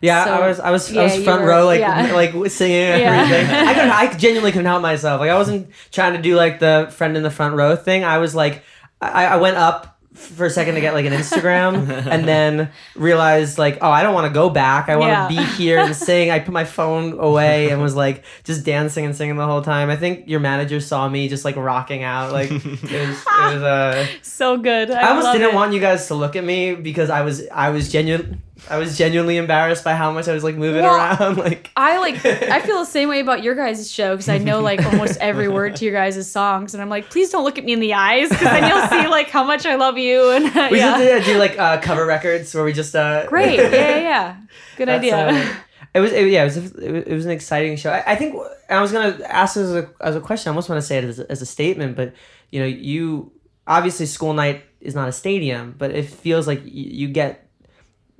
Yeah, So- I was I was I was front were- row like yeah. like singing and Yeah. everything. I couldn't I genuinely couldn't help myself. Like I wasn't trying to do like the friend in the front row thing. I was like I, I went up for a second to get like an Instagram and then realized like oh I don't want to go back. I want to Yeah. be here and sing. I put my phone away and was like just dancing and singing the whole time. I think your manager saw me just like rocking out like it was it was uh so good i, I almost love didn't it. want you guys to look at me because I was I was genuine I was genuinely embarrassed by how much I was like moving Well, around like I like I feel the same way about your guys' show because I know like almost every word to your guys' songs and I'm like please don't look at me in the eyes because then you'll see like how much I love you and we yeah. used to do like uh, cover records where we just uh great yeah yeah, yeah. good That's, idea uh, it was it, yeah it was, it was an exciting show. I, I think I was gonna ask as a as a question. I almost want to say it as a, as a statement, but you know you obviously school night is not a stadium, but it feels like y- you get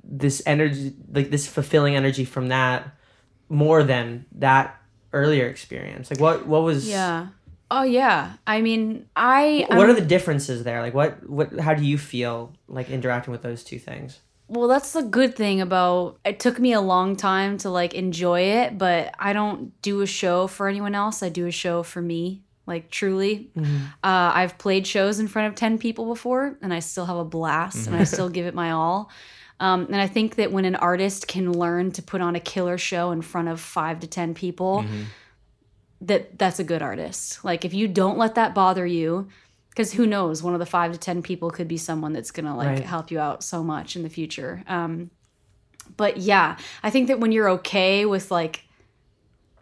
this energy like this fulfilling energy from that more than that earlier experience. Like what what was yeah oh yeah I mean I what I'm- are the differences there? Like what what how do you feel like interacting with those two things? Well, that's the good thing about it took me a long time to like enjoy it, but I don't do a show for anyone else. I do a show for me, like truly. Uh, I've played shows in front of 10 people before and I still have a blast and I still give it my all. Um, and I think that when an artist can learn to put on a killer show in front of five to 10 people, that that's a good artist. Like if you don't let that bother you, because who knows, one of the five to ten people could be someone that's gonna like Right. help you out so much in the future. Um, but yeah, I think that when you're okay with like,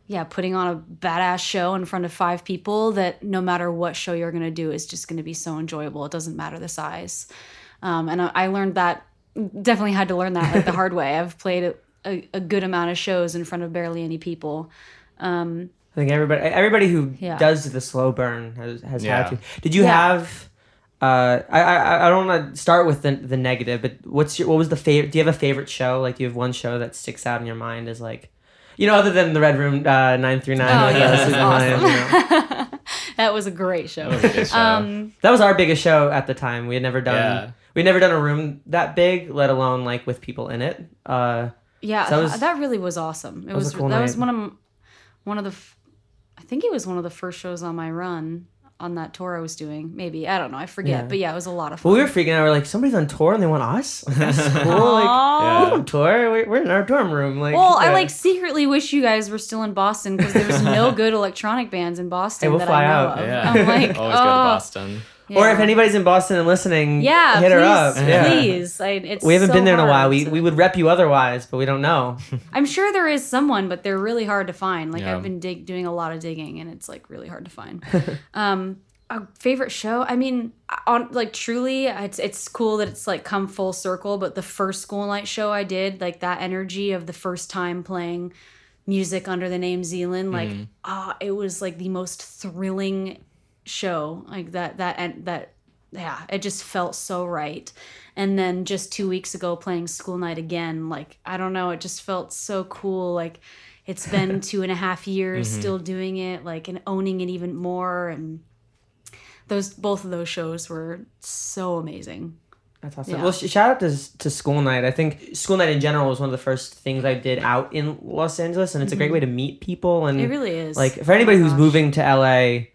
yeah, putting on a badass show in front of five people, that no matter what show you're gonna do is just gonna be so enjoyable. It doesn't matter the size. Um, and I, I learned that definitely had to learn that like the hard way. I've played a, a, a good amount of shows in front of barely any people. Um, I think everybody everybody who Yeah. does the slow burn has has Yeah. had to. Did you Yeah. have? Uh, I, I I don't want to start with the the negative, but what's your what was the favorite? Do you have a favorite show? Like, do you have one show that sticks out in your mind as like, you know, other than the Red Room uh, nine three nine? Oh, yeah, Sleeping that's Lion, you know? that was a great show. That was a show. Um, That was our biggest show at the time. We had never done. Yeah. We had never done a room that big, let alone like with people in it. Uh, yeah, So that that, really was awesome. It was was, a cool that was one of one of the I think it was one of the first shows on my run on that tour I was doing. Maybe I don't know. I forget. Yeah. But yeah, it was a lot of fun. but we were freaking out. We're like, somebody's on tour and they want us. That's cool. like, Aw. we don't tour. We're, we're in our dorm room. Like, Well, I like secretly wish you guys were still in Boston because there's no good electronic bands in Boston Hey, we'll that fly I know out. of. yeah. I'm like, Always go to oh, Boston. Or if anybody's in Boston and listening, yeah, hit please, her up. Yeah. please. I, it's We haven't so been there in a while. We, to- we would rep you otherwise, but we don't know. I'm sure there is someone, but they're really hard to find. Like Yeah. I've been dig- doing a lot of digging, and it's like really hard to find. um, a favorite show? I mean, on like truly, it's it's cool that it's like come full circle. But the first school night show I did, like that energy of the first time playing music under the name Zealyn, like ah, it was like the most thrilling show. Like that that and that yeah, it just felt so right. And then just two weeks ago, playing school night again, like I don't know, it just felt so cool. Like it's been two and a half years still doing it, like and owning it even more. And those both of those shows were so amazing. That's awesome. Yeah. Well, shout out to, to School Night. I think School Night in general was one of the first things I did out in Los Angeles, and it's a great way to meet people. And Mm-hmm. It really is. like for anybody Oh who's gosh. moving to LA,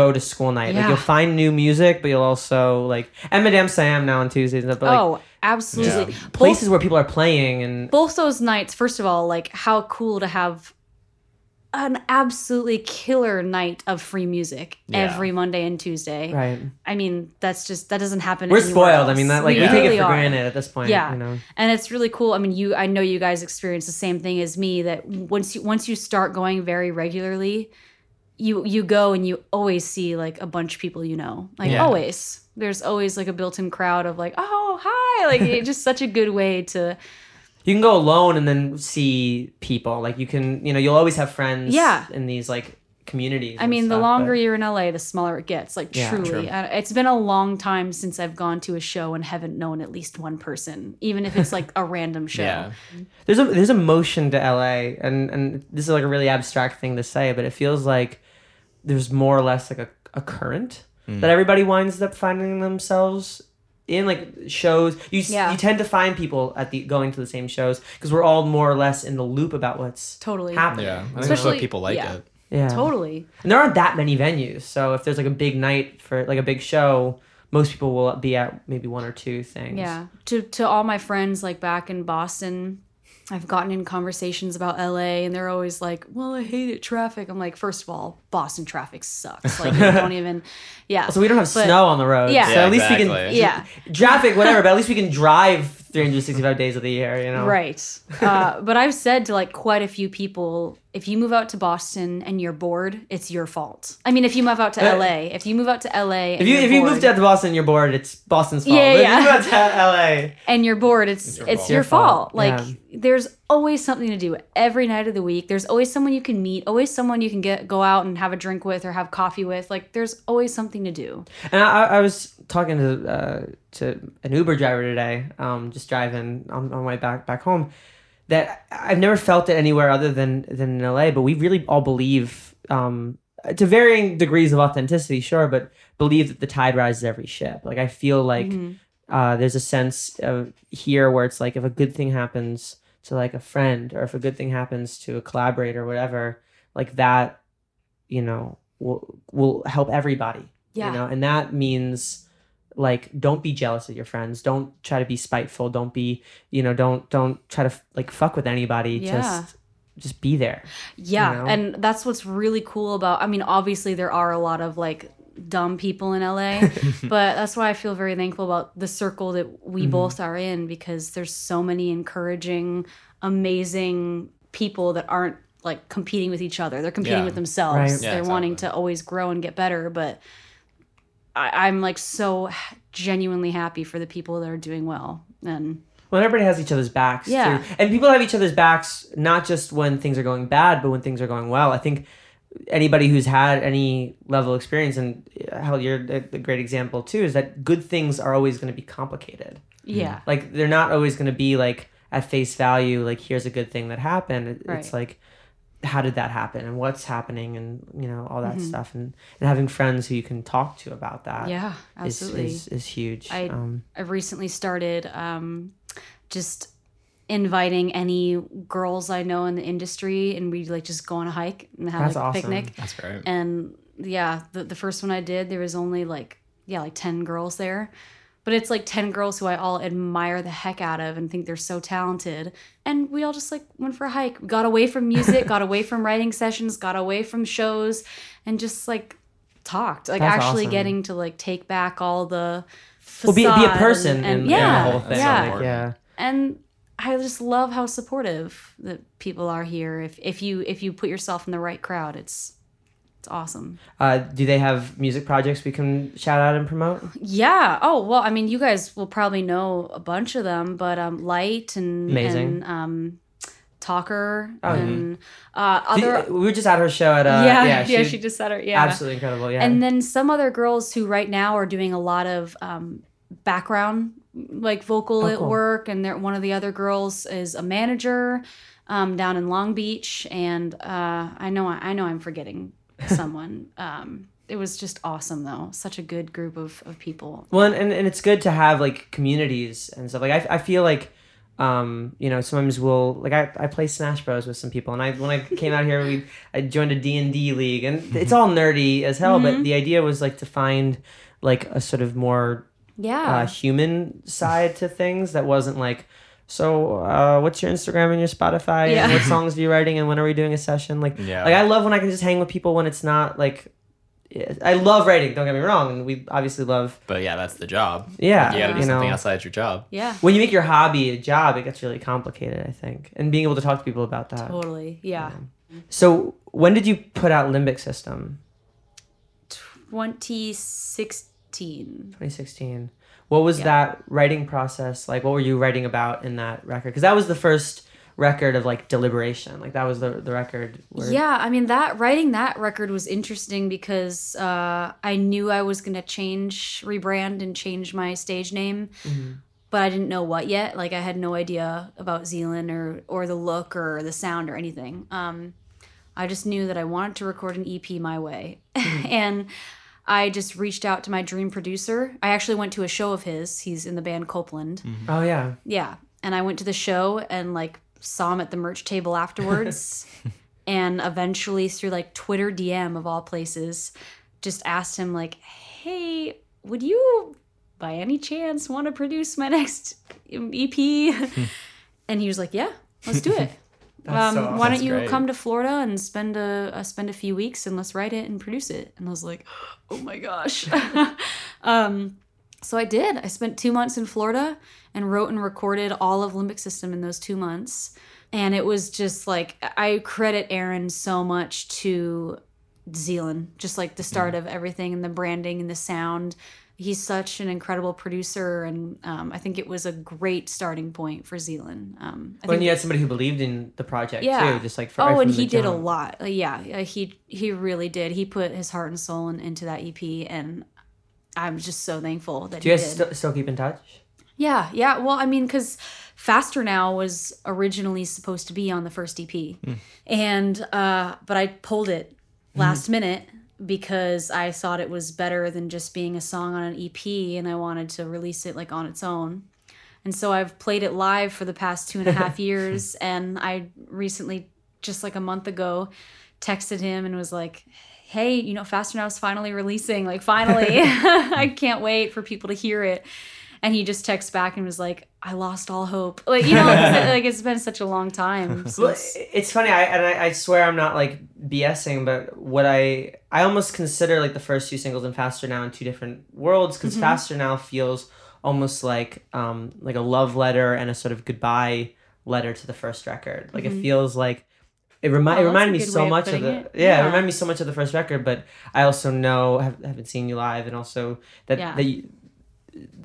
go to School Night. Like you'll find new music, but you'll also like and Madame Siam now on Tuesdays. and stuff, But like oh, absolutely. Yeah. Both- places where people are playing and both those nights first of all like how cool to have an absolutely killer night of free music Yeah. every monday and tuesday right. i mean that's just that doesn't happen We're anywhere spoiled. I mean that like we, Yeah. take it really for are. granted at this point. Yeah. You know. and it's really cool i mean you i know you guys experience the same thing as me that once you once you start going very regularly you you go and you always see like a bunch of people you know. Like Yeah. always. There's always like a built-in crowd of like, "Oh, hi." Like it's just such a good way to You can go alone and then see people. Like you can, you know, you'll always have friends. Yeah. In these like communities. I mean, the longer but- you're in LA, the smaller it gets. Like Yeah, truly, true. Uh, it's been a long time since I've gone to a show and haven't known at least one person, even if it's like a random show. Yeah. there's a there's a motion to LA, and and this is like a really abstract thing to say, but it feels like there's more or less like a, a current hmm. that everybody winds up finding themselves in like shows you Yeah. you tend to find people at the going to the same shows because we're all more or less in the loop about what's Totally. happening Yeah. I think Especially- what people like yeah. it. yeah Totally. and there aren't that many venues so if there's like a big night for like a big show most people will be at maybe one or two things Yeah. To to all my friends like back in Boston, I've gotten in conversations about LA and they're always like, "Well, I hated traffic." I'm like, first of all, Boston traffic sucks. Like, you don't even. Yeah. so we don't have But- snow on the road Yeah. so Yeah, at least we can Yeah. traffic whatever but at least we can drive 365 days of the year you know Right. Uh, but I've said to like quite a few people, if you move out to Boston and you're bored, it's your fault. I mean, if you move out to Uh, LA, if you move out to LA, and If you you're if you bored, moved out to Boston, and you're bored. It's Boston's fault. Yeah, yeah. If you moved out to L.A. and you're bored, it's your it's, fault. your Your fault, fault. Like yeah. there's always something to do every night of the week. There's always someone you can meet, always someone you can get go out and have a drink with or have coffee with. Like there's always something to do. And I, I was talking to uh, to an Uber driver today, um, just driving on, on my way back back home. That I've never felt it anywhere other than than in L.A. But we really all believe, um, to varying degrees of authenticity, sure, but believe that the tide rises every ship. Like I feel like uh, there's a sense of here where it's like if a good thing happens to like a friend or if a good thing happens to a collaborator or whatever, like that, you know, will will help everybody. Yeah. You know, and that means like don't be jealous of your friends. Don't try to be spiteful. Don't be, you know, don't don't try to like fuck with anybody. Yeah. Just just be there. Yeah, know? and that's what's really cool about. I mean, obviously there are a lot of like dumb people in LA, but that's why I feel very thankful about the circle that we Mm-hmm. both are in because there's so many encouraging, amazing people that aren't like competing with each other. They're competing Yeah. with themselves. Right. Yeah, They're wanting to always grow and get better, but I, I'm like so genuinely happy for the people that are doing well and Well, everybody has each other's backs. Yeah. Too. And people have each other's backs not just when things are going bad, but when things are going well. I think anybody who's had any level of experience, and uh, hell, you're a, a great example too, is that good things are always going to be complicated. yeah. Like they're not always going to be like at face value. Like here's a good thing that happened. It- It's like how did that happen and what's happening and you know all that stuff and, and having friends who you can talk to about that Mm-hmm. Yeah, is absolutely. is, is huge. I- um, I've recently started um, just inviting any girls I know in the industry, and we like just go on a hike and have That's like a picnic. That's great. And yeah, the the first one I did, there was only like yeah, like ten girls there. But it's like 10 girls who I all admire the heck out of and think they're so talented. And we all just like went for a hike. Got away from music, got away from writing sessions, got away from shows, and just like talked. Like That's actually awesome. getting to like take back all the well, be, be a person and, and in, yeah, in the whole thing. yeah. Like, yeah. and I just love how supportive that people are here. If if you if you put yourself in the right crowd, it's it's awesome. Uh, do they have music projects we can shout out and promote? Yeah. Oh well, I mean, you guys will probably know a bunch of them, but um, Light and Amazing. and um, Talker Oh, yeah. and uh, Did- other. we were just at her show at uh, yeah, yeah, yeah, she, she, just said her. Yeah, absolutely incredible. Yeah, and then some other girls who right now are doing a lot of um, background like vocal Oh, at cool. work and one of the other girls is a manager um, down in long beach and uh, i know i know i'm forgetting someone um, it was just awesome though such a good group of, of people well, and, and, and it's good to have like communities and stuff. Like I, I feel like, um, you know, sometimes we'll like I, I play Smash Bros with some people, and I when I came out here, we I joined a D and D league, and it's all nerdy as hell. Mm-hmm. But the idea was like to find like a sort of more yeah. uh, human side to things that wasn't like so uh, what's your instagram and your spotify? Yeah. and what songs are you writing? And when are we doing a session? Like Yeah. like i love when i can just hang with people when it's not like i love writing don't get me wrong and we obviously love But yeah, that's the job. yeah You got to do you something know. outside your job. yeah. When you make your hobby a job it gets really complicated i think. And being able to talk to people about that. Totally yeah. So when did you put out Limbic System? 2016. 2016. What was Yeah. that writing process like? What were you writing about in that record? Because that was the first record of like deliberation. Like that was the the record. Where, Yeah, I mean that writing that record was interesting because uh, I knew I was gonna change, rebrand, and change my stage name, but I didn't know what yet. Like I had no idea about Zealyn or or the look or the sound or anything. Um, I just knew that I wanted to record an EP my way, and I just reached out to my dream producer. I actually went to a show of his. He's in the band Copeland. Mm-hmm. Oh yeah. Yeah. And I went to the show and like saw him at the merch table afterwards. and eventually through like Twitter DM of all places, just asked him like, "Hey, would you by any chance want to produce my next EP?" and he was like, "Yeah, let's do it." That's um, so awesome. why don't you great. come to Florida and spend a uh, spend a few weeks and let's write it and produce it? And I was like, oh my gosh. um, so I did. I spent two months in Florida and wrote and recorded all of Limbic System in those two months. And it was just like I credit Aaron so much to Zealyn, just like the start of everything and the branding and the sound. He's such an incredible producer, and um, I think it was a great starting point for Zealyn. Um, I When you had somebody who believed in the project Yeah. too, just like for, oh, and he did a lot. Yeah, uh, he he really did. He put his heart and soul in, into that EP, and I'm just so thankful that Do you guys did. st- still keep in touch? yeah, yeah. Well, I mean, because Faster Now was originally supposed to be on the first EP, and uh, but I pulled it last minute because I thought it was better than just being a song on an EP, and I wanted to release it like on its own. And so I've played it live for the past two and a half years. And I recently, just like a month ago, texted him and was like, hey, you know, Faster Now is finally releasing. Like, finally, I can't wait for people to hear it. And he just texts back and was like, I lost all hope. Like, you know, like it's been such a long time. Since, it's funny, I and I, I swear I'm not like BSing, but what I I almost consider like the first two singles and Faster Now in two different worlds because Faster Now feels almost like um like a love letter and a sort of goodbye letter to the first record. Like it feels like it, remi- Oh, it reminded me so of much of the it. yeah, it Yeah. reminded me so much of the first record. But I also know have, haven't seen you live, and also that Yeah. that you,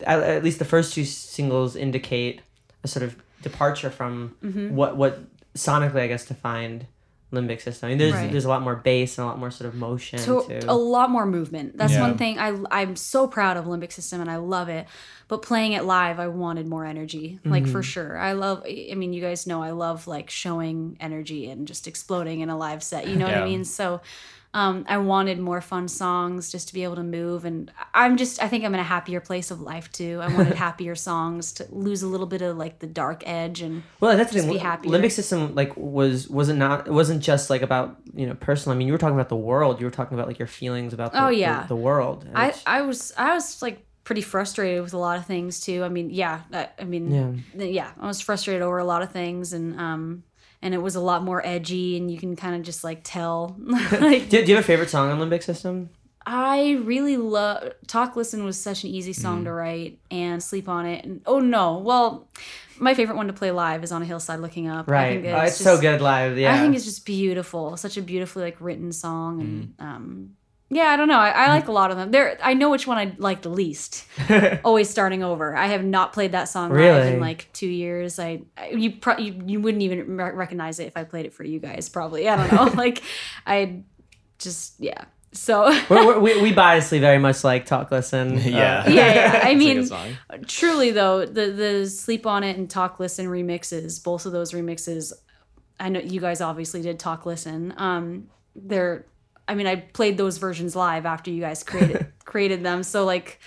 at, at least the first two singles indicate a sort of departure from Mm-hmm. what what sonically I guess defined limbic system. I mean, there's Right. there's a lot more bass and a lot more sort of motion to too. a lot more movement. That's Yeah. one thing I I'm so proud of Limbic System and I love it. But playing it live, I wanted more energy, like Mm-hmm. for sure. I love. I mean, you guys know I love like showing energy and just exploding in a live set. You know what I mean? So. Um, I wanted more fun songs just to be able to move, and I'm just I think I'm in a happier place of life too. I wanted happier songs to lose a little bit of like the dark edge and well, that's the just thing. be happier. Limbic system like was wasn't not it wasn't just like about you know personal. I mean, you were talking about the world. You were talking about like your feelings about the, Oh, yeah. the, world. I, I was I was like pretty frustrated with a lot of things too. I mean, yeah, I, I mean, Yeah. yeah. I was frustrated over a lot of things, and um, and it was a lot more edgy, and you can kind of just like tell. like, do, do you have a favorite song on Limbic System? I really love Talk Listen was such an easy song to write, and Sleep on It, and oh no, well, my favorite one to play live is On a Hillside Looking Up. I Right. think Oh, it's just- so good live. Yeah. I think it's just beautiful. Such a beautifully like written song, and um, yeah, I don't know. I, I like a lot of them. There, I know which one I like the least. Always starting over. I have not played that song live Really? in like two years. I, I you, pro- you you wouldn't even re- recognize it if I played it for you guys. Probably. I don't know. like, I just yeah. So We're, we're, we we biasly very much like Talk Listen. uh, yeah. yeah, yeah. I mean, good truly though, the the sleep on it and talk listen remixes, both of those remixes, I know you guys obviously did talk listen. Um, they're, I mean, I played those versions live after you guys created created them, so like,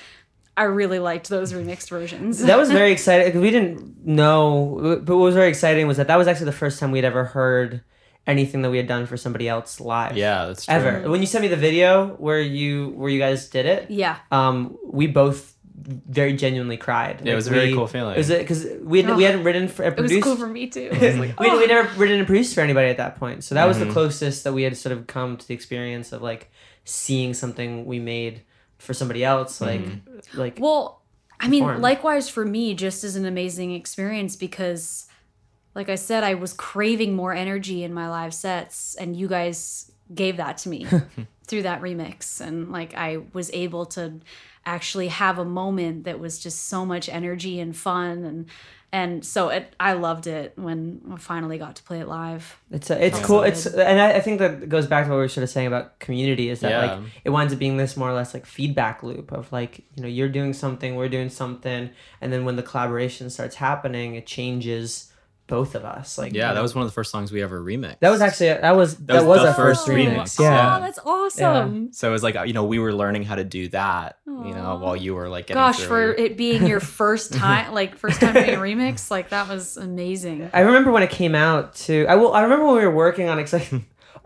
I really liked those remixed versions. that was very exciting because we didn't know. But what was very exciting was that that was actually the first time we'd ever heard anything that we had done for somebody else live. Yeah, that's true. Ever. When you sent me the video where you where you guys did it, yeah, um, we both very genuinely cried. Yeah, it was a very we- cool feeling. Was it because we had, we hadn't written for it was produced. cool for me too. we we we never written and produced for anybody at that point, so that was the Mhm. closest that we had sort of come to the experience of like seeing something we made for somebody else, like like Well, I mean, perform. likewise for me, just as an amazing experience because like I said, I was craving more energy in my live sets, and you guys gave that to me through that remix. And like I was able to actually have a moment that was just so much energy and fun and and so it, I loved it when I finally got to play it live. It's uh, it's cool. so It's and I, I think that goes back to what we were sort of saying about community is that Yeah. like it winds up being this more or less like feedback loop of like you know you're doing something, we're doing something, and then when the collaboration starts happening, it changes both of us. Like Yeah, that was one of the first songs we ever remixed. that was actually that was that, was was, the our first first remix. remix. Yeah. Oh, that's awesome. So it was like uh, you know we were learning how to do that, you know, while you were like getting Gosh, through for it being your first time, like first time doing a remix, like that was amazing. I remember when it came out too. I will. I remember when we were working on it. 'cause, like,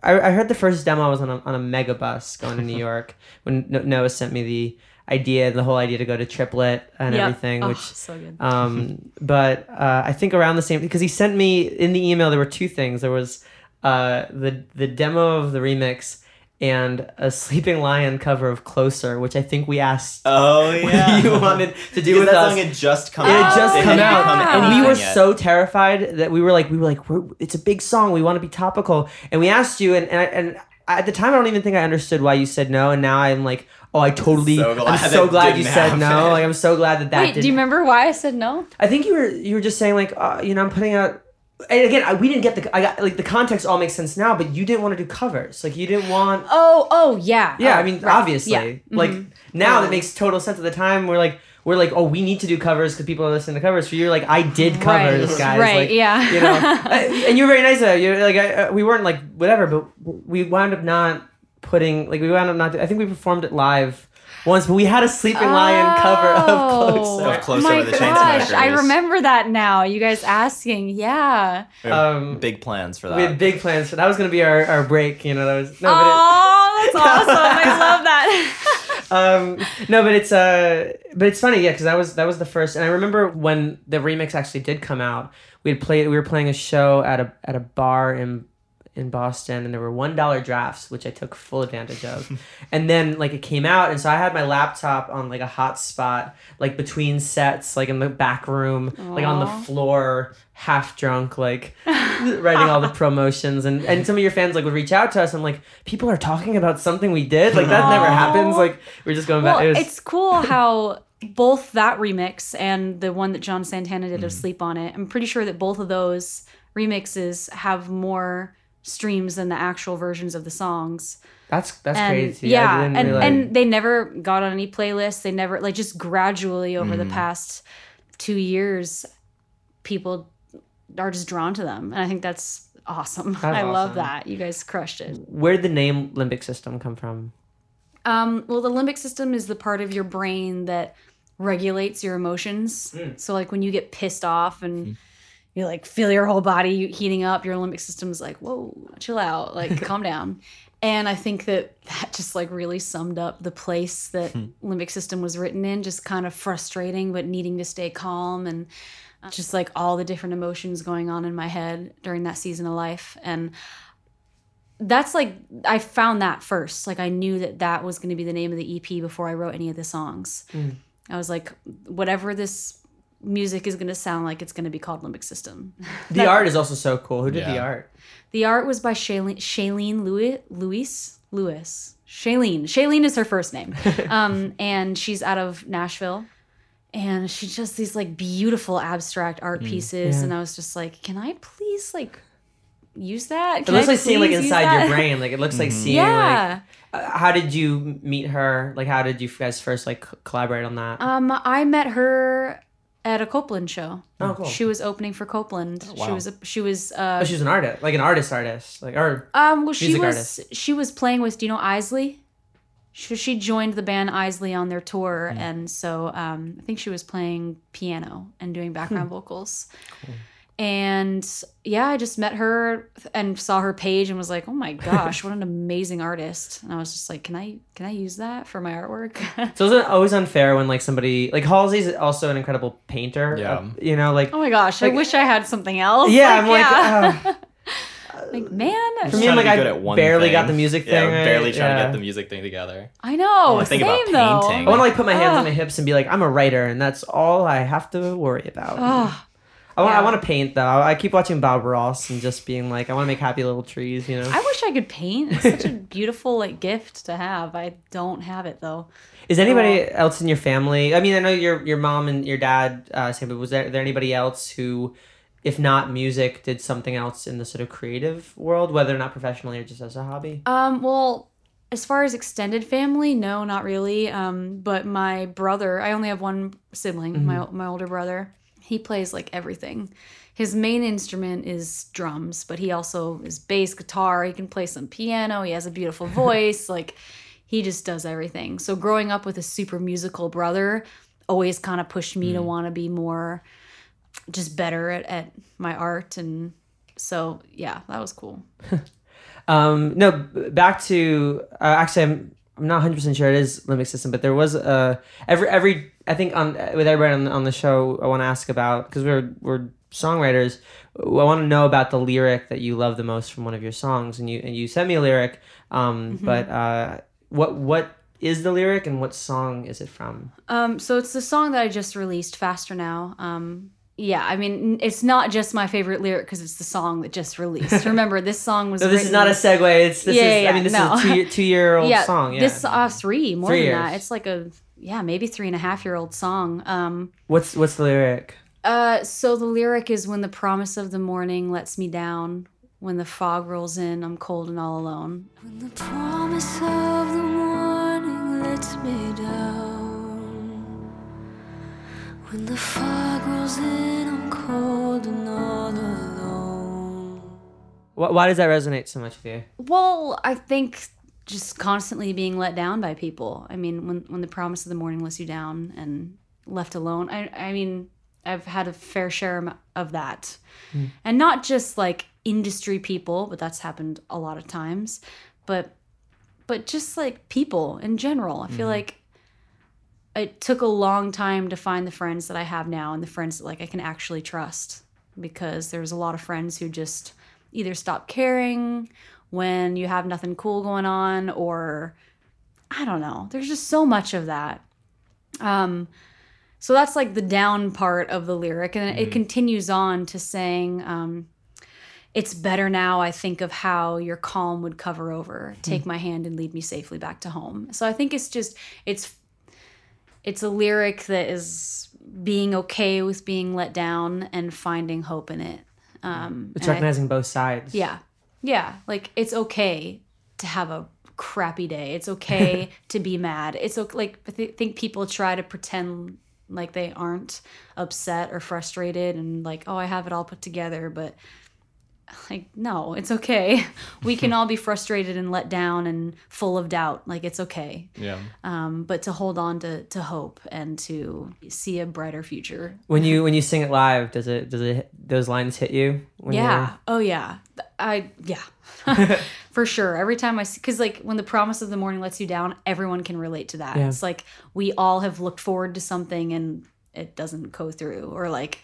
I, I heard the first demo. I was on a on a mega bus going to New York when Noah sent me the idea, the whole idea to go to triplet and Yep. everything, Oh, which so good. um, but uh, I think around the same because he sent me in the email there were two things. There was uh, the the demo of the remix and a Sleeping Lion cover of Closer, which I think we asked Oh yeah, you wanted to do Because with that us. song had just come It out. had just Oh, come out, become and we were yet. so terrified that we were like, we were like, we're, it's a big song. We want to be topical, and we asked you, and and, I, and at the time, I don't even think I understood why you said no, and now I'm like, oh, I totally, So I'm so glad you didn't said happen. no. Like I'm so glad that that Wait, didn't. do you remember why I said no? I think you were you were just saying like, uh, you know, I'm putting out. And again, I, we didn't get the I got like the context all makes sense now, but you didn't want to do covers. Like you didn't want. Oh, oh yeah. Yeah, Oh, I mean, right. obviously, Yeah. like Mhm. now that makes total sense. At the time, we're like, we're like, oh, we need to do covers because people are listening to covers. For you, like, I did covers, Right, guys. right, like, yeah. You know, and you're very nice about it. You're like, I, uh, we weren't like whatever, but we wound up not putting like we wound up not. I think we performed it live once, but we had a Sleeping Lion cover of Oh. Closer. Of Closer my with the gosh, I remember that now. You guys asking, yeah. Um, big plans for that. We had big plans for that was gonna be our, our break. You know, that was no, but it, Oh, that's awesome! I love that. um no but it's uh but it's funny yeah because that was that was the first and i remember when the remix actually did come out we had played we were playing a show at a at a bar in in boston and there were one dollar drafts which i took full advantage of. And then like it came out and so i had my laptop on like a hot spot like between sets like in the back room like on the floor half drunk like writing all the promotions. And and some of your fans like would reach out to us and like people are talking about something we did. Like that never happens. Like we're just going well, back it was, it's cool how both that remix and the one that John Santana did of mm. "Sleep on It." I'm pretty sure that both of those remixes have more streams than the actual versions of the songs. that's that's and crazy. Yeah and realize- and they never got on any playlists. They never like just gradually over Mm-hmm. the past two years people are just drawn to them. And i think that's awesome. I love that. You guys crushed it. Where did the name limbic system come from? Um, well the limbic system is the part of your brain that regulates your emotions. Mm. so like when you get pissed off and you like feel your whole body heating up. Your limbic system is like whoa chill out. Like calm down. And i think that that just like really summed up the place that limbic system was written in just kind of frustrating but needing to stay calm and uh, just like all the different emotions going on in my head during that season of life. And that's like i found that first. Like i knew that that was going to be the name of the ep before i wrote any of the songs. I was like whatever this music is going to sound like it's going to be called limbic system. The art is also so cool. Who did the art? The art was by shailene, shailene Lewis, Lewis lewis shailene. Shailene is her first name. Um, and she's out of nashville. And she does these like beautiful abstract art pieces. Yeah. and i was just like can i please like use that? It looks I like seeing like inside your brain. Like it looks like seeing yeah. like uh, how did you meet her? Like how did you guys first like collaborate on that? Um, I met her at a Copeland show. Oh, cool. She was opening for Copeland. She wow. was a, she was uh oh she's an artist like an artist artist like or um well she was artist. she was playing with do you know Isley? She, she joined the band Isley on their tour Hmm. and so um I think she was playing piano and doing Hmm. background vocals. And yeah, I just met her and saw her page and was like, "Oh my gosh, what an amazing artist!" And I was just like, "Can I can I use that for my artwork?" so is it always unfair when like somebody like halsey's also an incredible painter Yeah. uh, you know like oh my gosh, Like- I wish I had something else. yeah i'm like yeah. uh, Like, man, For me, I'm like, I good at one barely thing. got the music Yeah, thing right. barely trying to get the music thing together. I know. When I think about same though. painting- I want to like put my hands Ah. on my hips and be like, I'm a writer, and that's all I have to worry about. Ah, I want, I want to paint though. I keep watching Bob Ross and just being like, I want to make happy little trees. You know, I wish I could paint. It's such a beautiful like gift to have. I don't have it though. is anybody else in your family? I mean, I know your your mom and your dad, uh, same, but was there, there anybody else who, if not music, did something else in the sort of creative world, whether or not professionally or just as a hobby? Um, well, as far as extended family, no, not really. Um, but my brother, I only have one sibling, my my older brother. He plays like everything. His main instrument is drums, but he also is bass guitar. He can play some piano. He has a beautiful voice. like he just does everything. So growing up with a super musical brother always kind of pushed me to want to be more just better at, at my art and so yeah, that was cool. Um, no, back to uh, actually, I'm I'm not 100 percent sure it is limbic system, but there was uh every every I think on with everybody on, on the show I want to ask about because we're we're songwriters. I want to know about the lyric that you love the most from one of your songs, and you and you sent me a lyric. Um, but uh, what what is the lyric and what song is it from? Um, so it's the song that I just released, Faster Now. Um, yeah, I mean, it's not just my favorite lyric because it's the song that just released. Remember, this song was. So this is not a segue. It's this Yeah, is yeah, I mean this no. is a two year, two year old yeah, song. Yeah. This uh, three more Three than years. that. It's like a yeah, maybe three and a half year old song. Um, what's what's the lyric? uh, so the lyric is when the promise of the morning lets me down, when the fog rolls in, I'm cold and all alone. When the promise of the morning lets me down. When the fog rolls in, I'm cold and all alone. Why, why does that resonate so much with you? Well, I think just constantly being let down by people. I mean, when when the promise of the morning lets you down and left alone. I I mean, I've had a fair share of that, hmm. and not just like industry people, but that's happened a lot of times. But but just like people in general, I feel mm-hmm. like it took a long time to find the friends that I have now and the friends that like I can actually trust because there's a lot of friends who just either stop caring when you have nothing cool going on or I don't know. There's just so much of that. Um so that's like the down part of the lyric and then it continues on to saying um it's better now I think of how your calm would cover over. Take my hand and lead me safely back to home. So I think it's just it's it's a lyric that is being okay with being let down and finding hope in it. Um, It's and I- recognizing both sides. yeah, yeah, like it's okay to have a crappy day. It's okay to be mad. It's okay. Like I thi- think people try to pretend like they aren't upset or frustrated and like oh I have it all put together, but like no it's okay we can all be frustrated and let down and full of doubt like it's okay Yeah. um, but to hold on to, to hope and to see a brighter future When you when you sing it live, does it does it those lines hit you? When yeah oh yeah Th- i yeah for sure every time i see because like when the promise of the morning lets you down everyone can relate to that Yeah. it's like we all have looked forward to something and it doesn't go through or like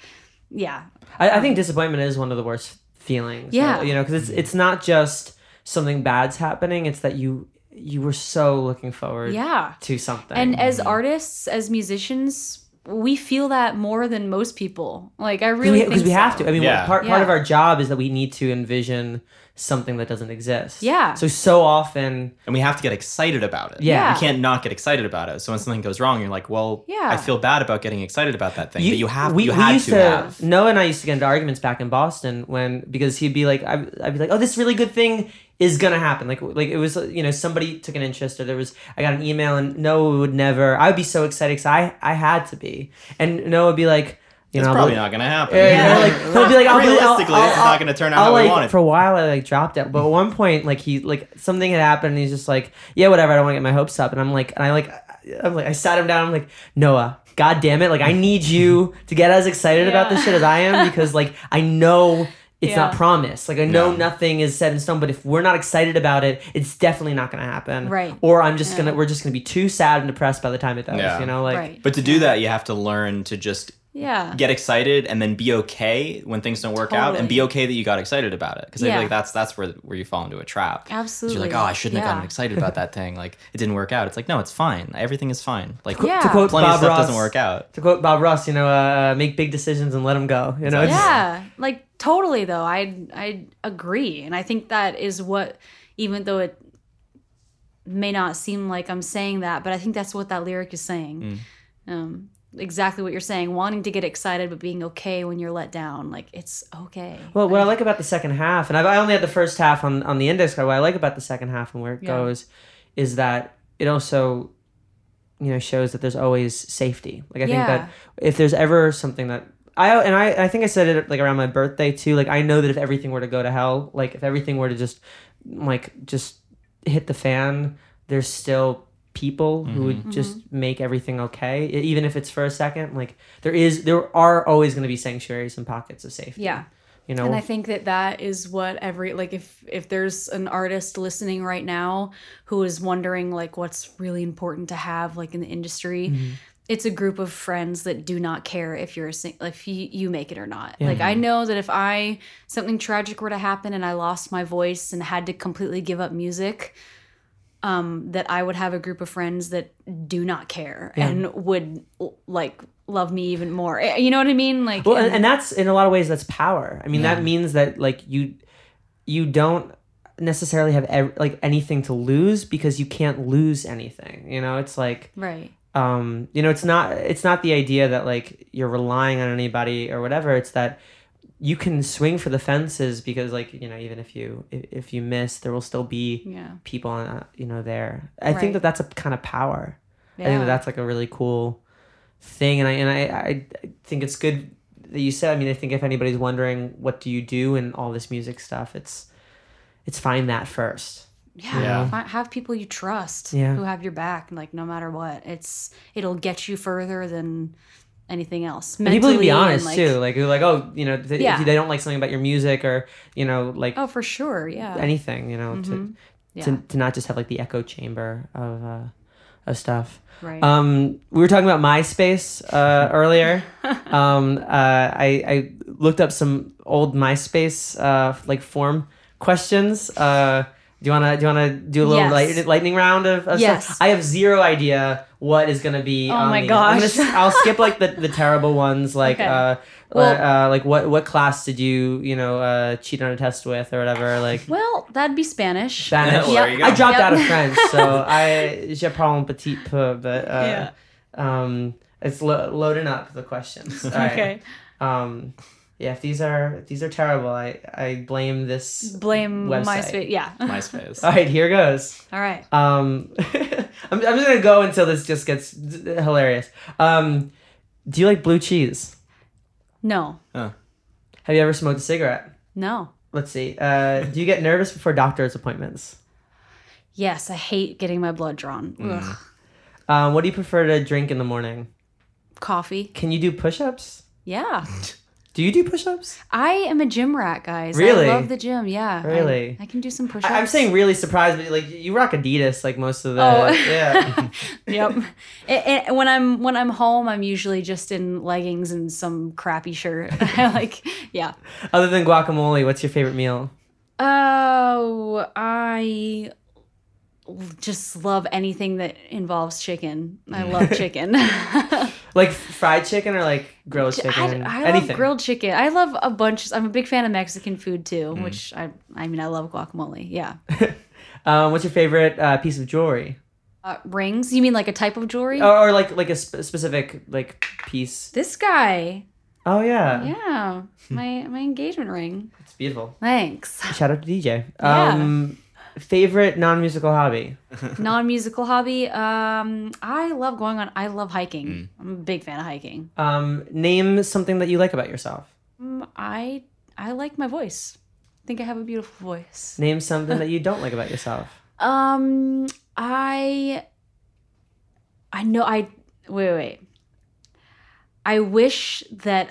yeah I, I think um, disappointment is one of the worst feelings. Yeah. you know, because it's it's not just something bad's happening; it's that you you were so looking forward yeah to something. and as mm-hmm. artists as musicians we feel that more than most people like i really because think we, have so. to. I mean, Yeah. part part Yeah. of our job is that we need to envision something that doesn't exist. Yeah. So so often, And we have to get excited about it. Yeah. You can't not get excited about it. So when something goes wrong, you're like, well, Yeah. I feel bad about getting excited about that thing. but you have we, you we had used to, have. Noah and I used to get into arguments back in Boston when because he'd be like I'd, I'd be like oh this really good thing is gonna happen like like it was you know somebody took an interest or there was I got an email and Noah would never I would be so excited because I I had to be and Noah would be like you It's know probably I'll- not gonna happen. yeah, yeah, like he'll be like, I'll be, I'll, Realistically, I'll, it's not gonna turn out I'll, how we like, want it. For a while, I like dropped it, but at one point, like he like something had happened, and he's just like, yeah, whatever. I don't want to get my hopes up, and I'm like, and I like, I'm like, I sat him down. I'm like, Noah, God damn it, like I need you to get as excited about this shit as I am because like I know. It's not promised. Like I know No. nothing is set in stone, but if we're not excited about it, it's definitely not going to happen. Right. Or I'm just Yeah. gonna we're just gonna be too sad and depressed by the time it does. Yeah. You know, like right But to do that, you have to learn to just Yeah. get excited and then be okay when things don't work out and be okay that you got excited about it because I feel like that's that's where where you fall into a trap Absolutely. You're like, oh, I shouldn't have gotten excited about that thing. Like it didn't work out. It's like no, it's fine. Everything is fine. Like Yeah. To quote plenty Bob of stuff Ross, doesn't work out. To quote Bob Ross, you know, uh, make big decisions and let them go. You know, it's- Yeah, like totally though. I I agree, and I think that is what, even though it may not seem like I'm saying that, but I think that's what that lyric is saying. Um, exactly what you're saying, wanting to get excited but being okay when you're let down. Like it's okay. Well, what I like about the second half, and I've, I only had the first half on, on the index card. What I like about the second half and where it Yeah. goes is that it also, you know, shows that there's always safety. Like I think that if there's ever something that I and I I think I said it like around my birthday too. Like I know that if everything were to go to hell, like if everything were to just like just hit the fan, there's still people who would just make everything okay, even if it's for a second. Like there is, there are always going to be sanctuaries and pockets of safety. Yeah. you know. And I think that that is what every like if if there's an artist listening right now who is wondering like what's really important to have like in the industry, Mm-hmm. It's a group of friends that do not care if you're a sing- if you, you make it or not. Like I know that if I something tragic were to happen and I lost my voice and had to completely give up music, um, that I would have a group of friends that do not care and would like love me even more. Eh, You know what I mean? Like Well, and, and that's in a lot of ways that's power. I mean, Yeah. that means that like you you don't necessarily have ev- like anything to lose because you can't lose anything. You know, it's like right. Um you know, it's not it's not the idea that like you're relying on anybody or whatever. It's that you can swing for the fences because like you know even if you if, if you miss there will still be Yeah. people uh, you know there. I think that that's a kind of power. I think that that's like a really cool thing. And i and I, I I think it's good that you said i mean i think if anybody's wondering what do you do and all this music stuff it's it's find that first Yeah, Yeah. fi- have people you trust Yeah. who have your back, like no matter what. It's it'll get you further than anything else. and people can be honest like- too like who like oh you know th- Yeah. they don't like something about your music or you know like Oh, for sure. Yeah. anything you know to, Mhm. Yeah. to to not just have like the echo chamber of uh of stuff right. Um, we were talking about MySpace uh, earlier. um, uh, I, I looked up some old MySpace uh, like form questions. Uh, do you wanna do you wanna do a little Yes. light, lightning round of, of Yes. stuff? I have zero idea what is gonna be. Oh on my these. I'm gonna gosh. s- I'll skip like the, the terrible ones, like Okay. uh, Well- uh, like what what class did you you know uh, cheat on a test with or whatever like. well, that'd be Spanish. Spanish. Well, there you go. I dropped Yep. out of French, so I je parle un petit peu, but uh, Yeah. um, it's lo- loading up the questions. All right. Okay. Um, yeah, if these are if these are terrible, I I blame this. Blame Website. MySpace. Yeah. MySpace. All right, here goes. All right. Um, I'm I'm just gonna go until this just gets hilarious. Um, do you like blue cheese? No. Have you ever smoked a cigarette? No. Let's see. Uh, do you get nervous before doctor's appointments? Yes, I hate getting my blood drawn. Mm. Ugh. Um, what do you prefer to drink in the morning? Coffee. Can you do push-ups? Yeah. Do you do push-ups? I am a gym rat, guys. Really? I love the gym. Yeah. Really? I, can do some push-ups. I, I'm saying really surprised, but like you rock Adidas like most of the Oh. yeah. yep. And, and when I'm when I'm home, I'm usually just in leggings and some crappy shirt. Like, yeah. Other than guacamole, what's your favorite meal? Oh, I just love anything that involves chicken. I love chicken. Like fried chicken or like grilled chicken? I, I Anything. love grilled chicken. I love a bunch. I'm a big fan of Mexican food too, Mm. which I I mean I love guacamole. Yeah. Um, what's your favorite uh, piece of jewelry? Uh, rings? You mean like a type of jewelry? Or, or like like a sp- specific like piece? This guy. Oh yeah, Yeah. My my engagement ring. it's beautiful. Thanks. Shout out to DJ. Yeah. Um, favorite non-musical hobby? non-musical hobby um i love going on i love hiking. I'm a big fan of hiking. Um, name something that you like about yourself. um, i i like my voice. I think i have a beautiful voice. Name something that you don't like about yourself. um i i know i wait wait, wait. I wish that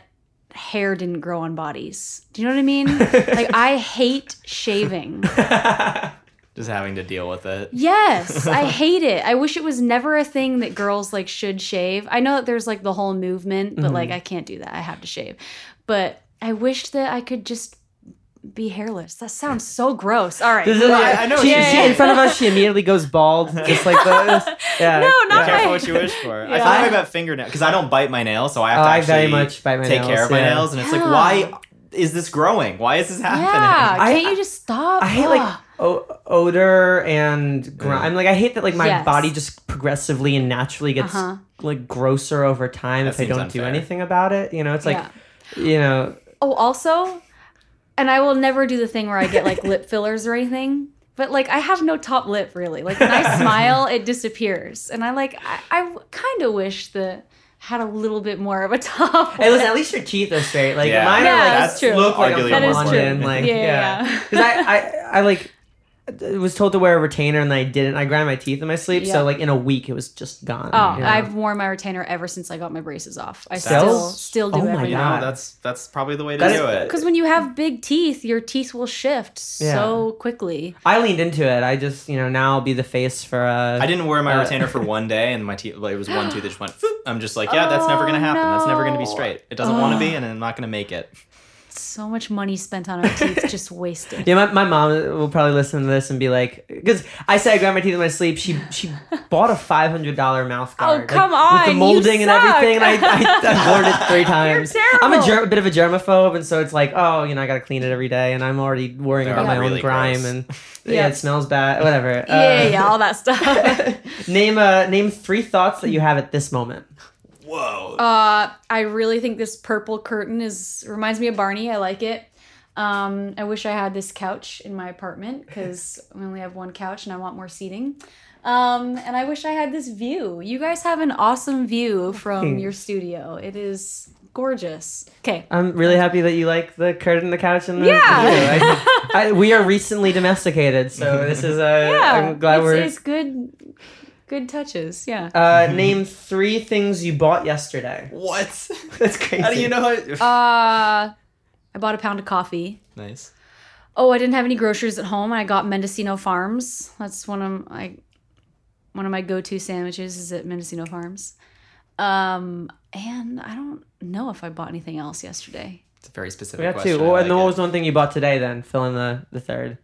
hair didn't grow on bodies. Do you know what i mean? Like i hate shaving Just having to deal with it. Yes, I hate it. I wish it was never a thing that girls like should shave. I know that there's like the whole movement, but mm-hmm. like I can't do that. I have to shave. But I wish that I could just be hairless. That sounds so gross. All right. This is- I- I know she, you're she- saying. in front of us, she immediately goes bald, just like this. Yeah. No, not Be my- careful what you wish for. I Yeah. feel that about fingernails because I don't bite my nails, so I have Oh, to I actually very much bite my take nails, care of my nails, and it's like, why is this growing? Why is this happening? yeah. I- Can't you just stop? I hate like o- odor and grime. I'm like I hate that like my Yes. body just progressively and naturally gets Uh-huh. like grosser over time That if I don't do anything about it. You know, it's like Yeah. you know, Oh, also, and I will never do the thing where I get like lip fillers or anything. But like, I have no top lip really. Like when I smile, it disappears, and I like, I, I kind of wish that had a little bit more of a top. hey, listen, lip. at least your teeth are straight. Like Yeah. mine Yeah, are like that's true. look like I'm That is true. Like Yeah, yeah, yeah. because I, I I like was told to wear a retainer and I didn't. I grind my teeth in my sleep, Yeah. so like in a week it was just gone. Oh, you know? I've worn my retainer ever since I got my braces off. I Still? still still do Oh my You God. know, that's that's probably the way to That is- do it. Because when you have big teeth, your teeth will shift so quickly. I leaned into it. I just you know now I'll be the face for. Uh, I didn't wear my Uh, retainer for one day, and my teeth like, it was one tooth that just went. I'm just like, yeah, that's never gonna Oh, happen. That's never gonna be straight. It doesn't want to be, and I'm not gonna make it. So much money spent on our teeth just wasted. Yeah, my, my mom will probably listen to this and be like, because I say I grind my teeth in my sleep. She she bought a five hundred dollar mouth guard. like, Oh, come with on, the you molding and suck. everything. And I I, I worn it three times. I'm a, terrible. ger- a bit of a germaphobe, and so it's like, oh, you know, I gotta clean it every day, and I'm already worrying They're about my really own grime, gross. and yeah. Yeah. it smells bad. Whatever. Yeah, yeah, yeah, all that stuff. name uh name three thoughts that you have at this moment. Whoa. Uh, I really think this purple curtain is reminds me of Barney. I like it. Um, I wish I had this couch in my apartment because we only have one couch and I want more seating. Um, and I wish I had this view. You guys have an awesome view from Thanks. your studio. It is gorgeous. Okay. I'm really happy that you like the curtain, the couch, and the Yeah. view. I, I, we are recently domesticated, so this is uh, Yeah. I'm glad it's, we're. it's good. Good touches. Yeah. Uh, name three things you bought yesterday. what? That's crazy. How do you know? How... Uh, I bought a pound of coffee. nice. Oh, I didn't have any groceries at home. I got Mendocino Farms. That's one of my one of my go-to sandwiches is at Mendocino Farms. Um, and I don't know if I bought anything else yesterday. It's a very specific We got question. two. Well, like and then what was one thing you bought today? Then fill in the the third.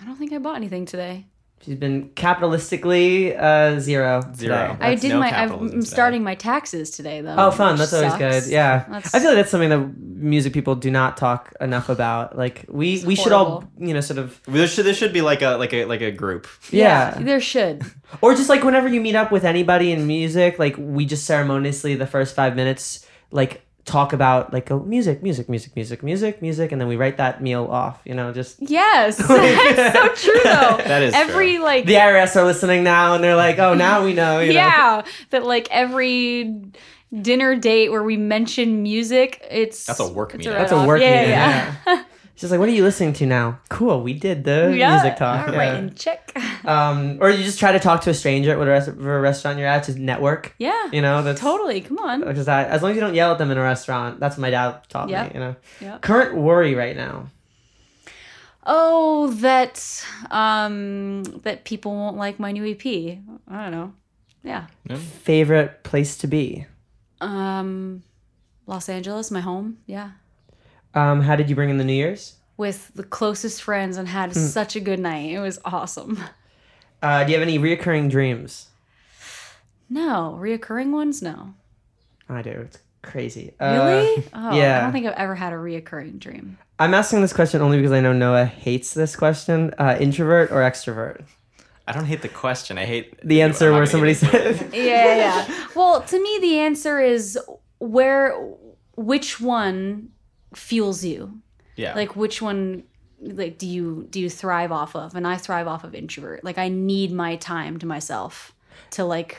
I don't think I bought anything today. She's been capitalistically uh, zero. Zero. Today. I That's did no my. I'm today. starting my taxes today though. Oh, fun! That's always sucks. good. Yeah, That's- I feel like that's something that music people do not talk enough about. Like we we should all you know sort of There should, there should be like a like a like a group. yeah. there should. or just like whenever you meet up with anybody in music, like we just ceremoniously the first five minutes like talk about like go music, music, music, music, music, music, and then we write that meal off. You know, just Yes, that's so true though. That is every true. like the IRS are listening now, and they're like, oh, now we know. You know? yeah, that like every dinner date where we mention music, it's That's a work it's meeting. That's a work yeah, meeting, Yeah, yeah. She's like, what are you listening to now? Cool, we did the Yeah, music talk. All yeah. right, and check. Um, or you just try to talk to a stranger at whatever restaurant you're at, just network. Yeah, You know, that's totally. Come on. Because I, as long as you don't yell at them in a restaurant, that's what my dad taught Yeah. me. You know, Yeah. current worry right now. Oh, that um, that people won't like my new EP. I don't know. Yeah. Favorite place to be. Um, Los Angeles, my home. Yeah. Um, how did you bring in the New Year's? With the closest friends and had such a good night. It was awesome. Uh, do you have any reoccurring dreams? No, reoccurring ones? No. I do. It's crazy. Uh, Really? oh, I don't think I've ever had a reoccurring dream. I'm asking this question only because I know Noah hates this question. Uh, introvert or extrovert? I don't hate the question. I hate The answer where somebody get into it. said, yeah, yeah. Well, to me, the answer is where, which one fuels you? Yeah. Like, which one, like, do you do you thrive off of? And I thrive off of introvert. Like, I need my time to myself to like,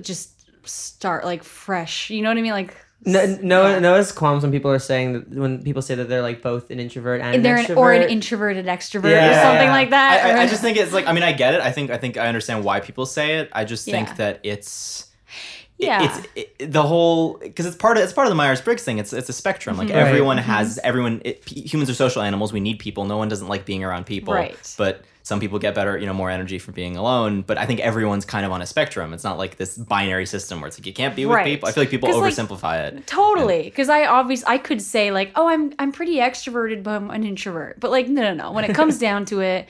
just start like fresh. You know what I mean? Like, no, Noah, yeah. Noah's qualms when people are saying that when people say that they're like both an introvert and, And they're an an, extrovert. or an introverted extrovert Yeah. or something Yeah. like that. I, I, I just think it's like I mean I get it. I think I think I understand why people say it. I just think that it's Yeah. it's it, the whole because it's part of it's part of the Myers Briggs thing. It's it's a spectrum. Like Mm-hmm. Right. everyone has everyone. It, humans are social animals. We need people. No one doesn't like being around people. Right. But some people get better, you know, more energy from being alone. But I think everyone's kind of on a spectrum. It's not like this binary system where it's like you can't be with Right. people. I feel like people 'Cause, like, oversimplify it. Totally, because I obviously I could say like, oh, I'm I'm pretty extroverted, but I'm an introvert. But like, no, no, no. When it comes down to it,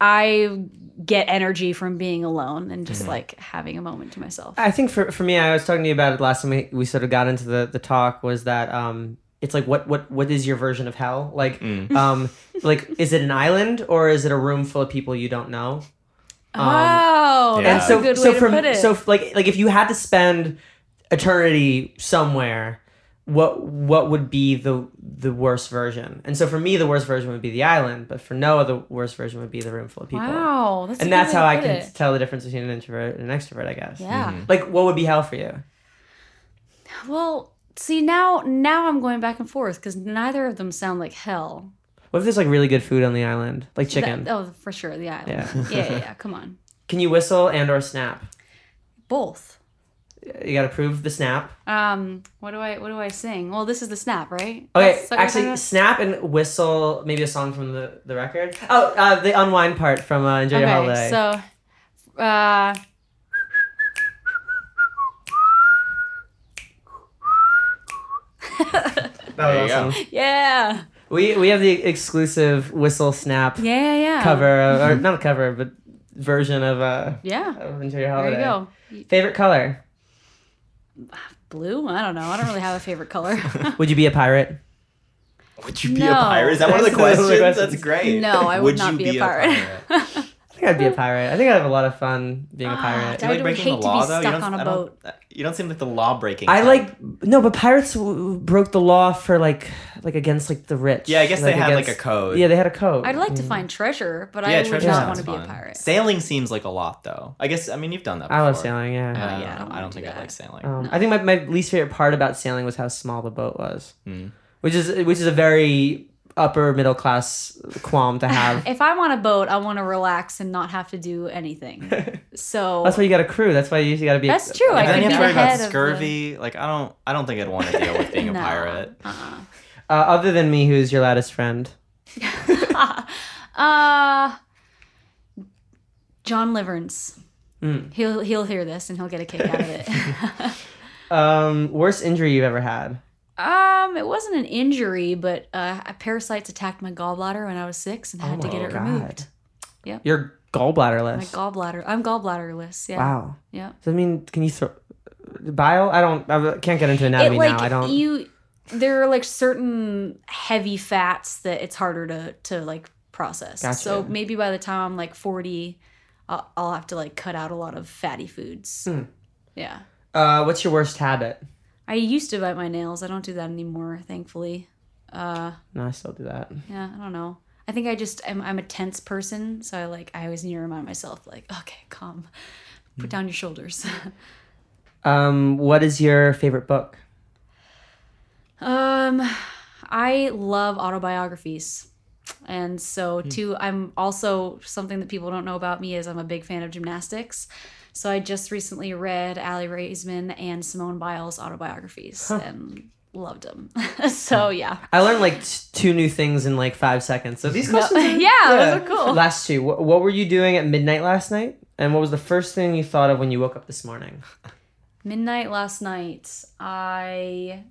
I get energy from being alone and just like having a moment to myself. I think for, for me, I was talking to you about it last time we, we sort of got into the, the talk was that um, it's like what what what is your version of hell? Like um, like is it an island or is it a room full of people you don't know? oh, Yeah. that's so a good so from to put it. so like like if you had to spend eternity somewhere, what what would be the the worst version? And so for me, the worst version would be the island, but for Noah, the worst version would be the room full of people. wow, that's a And that's how I can it. tell the difference between an introvert and an extrovert, I guess. Yeah. Mm-hmm. Like, what would be hell for you? Well, see now now I'm going back and forth because neither of them sound like hell. What if there's like really good food on the island, like chicken? That- oh, for sure, the island. Yeah. Yeah, yeah, yeah. Come on, Can you whistle and or snap? both. You got to prove the snap. Um, what do I what do I sing? Well, this is the snap, right? Okay, That's what you're actually, snap and whistle. Maybe a song from the the record. Oh, uh, the unwind part from uh, Enjoy Your? Holiday. So uh, that There was you go. awesome. yeah, We we have the exclusive whistle snap yeah, yeah, yeah. cover, of, or not a cover, but version of uh Yeah, of Enjoy Your there Holiday. you go. Favorite color? Blue? I don't know. I don't really have a favorite color. Would you be a pirate? Would you be No. a pirate? Is that one of the That's one of the questions? questions. That's great. No, I would not you be a pirate. I think I'd be a pirate. I think I'd have a lot of fun being a Ah, pirate. I would hate to be stuck You don't- on a I don't- boat. You don't seem like the law breaking. I like no, but pirates w- broke the law for like like against like the rich. Yeah, I guess they had like a code. Yeah, they had a code. I'd like to find treasure, but I yeah, would treasure not want to be a pirate. Sailing seems like a lot, though. I guess I mean you've done that. Before. I love sailing. Yeah. Uh, yeah, I I don't don't, I don't do think I like sailing. Um, I think my, my least favorite part about sailing was how small the boat was, Hmm. which is which is a very upper middle class qualm to have. If I'm on a boat, I want to relax and not have to do anything. So That's why you got a crew. That's why you got to be. That's true, I And then you have to worry about head of the- scurvy. Like I don't, I don't think I'd want to deal with being a pirate. Uh-uh. Uh, other than me, who's your loudest friend? Uh John Liverns. Mm. He'll he'll hear this and he'll get a kick out of it. Um, worst injury you've ever had? Um, it wasn't an injury, but uh, a parasites attacked my gallbladder when I was six and I had to Oh get it God. removed. Yep. You're gallbladderless. My gallbladder. I'm gallbladderless. Yeah. Wow. Yeah. Does that mean can you throw bile? I don't. I can't get into anatomy it like now. I don't. you there are like certain heavy fats that it's harder to to like process Gotcha. so maybe by the time i'm like 40 i'll, I'll have to like cut out a lot of fatty foods Hmm. yeah uh, what's your worst habit? I used to bite my nails i don't do that anymore thankfully uh No, I still do that. yeah i don't know i think i just i'm, I'm a tense person so i like i always need to remind myself like okay calm put down your shoulders Um, what is your favorite book? Um, I love autobiographies. And so too I'm also something that people don't know about me is I'm a big fan of gymnastics. So I just recently read Aly Raisman and Simone Biles autobiographies and loved them. Hmm. so yeah. I learned like t- two new things in like five seconds. So these No- questions, are- yeah, those are cool. Last two. What, what were you doing at midnight last night? And what was the first thing you thought of when you woke up this morning? Midnight last night, I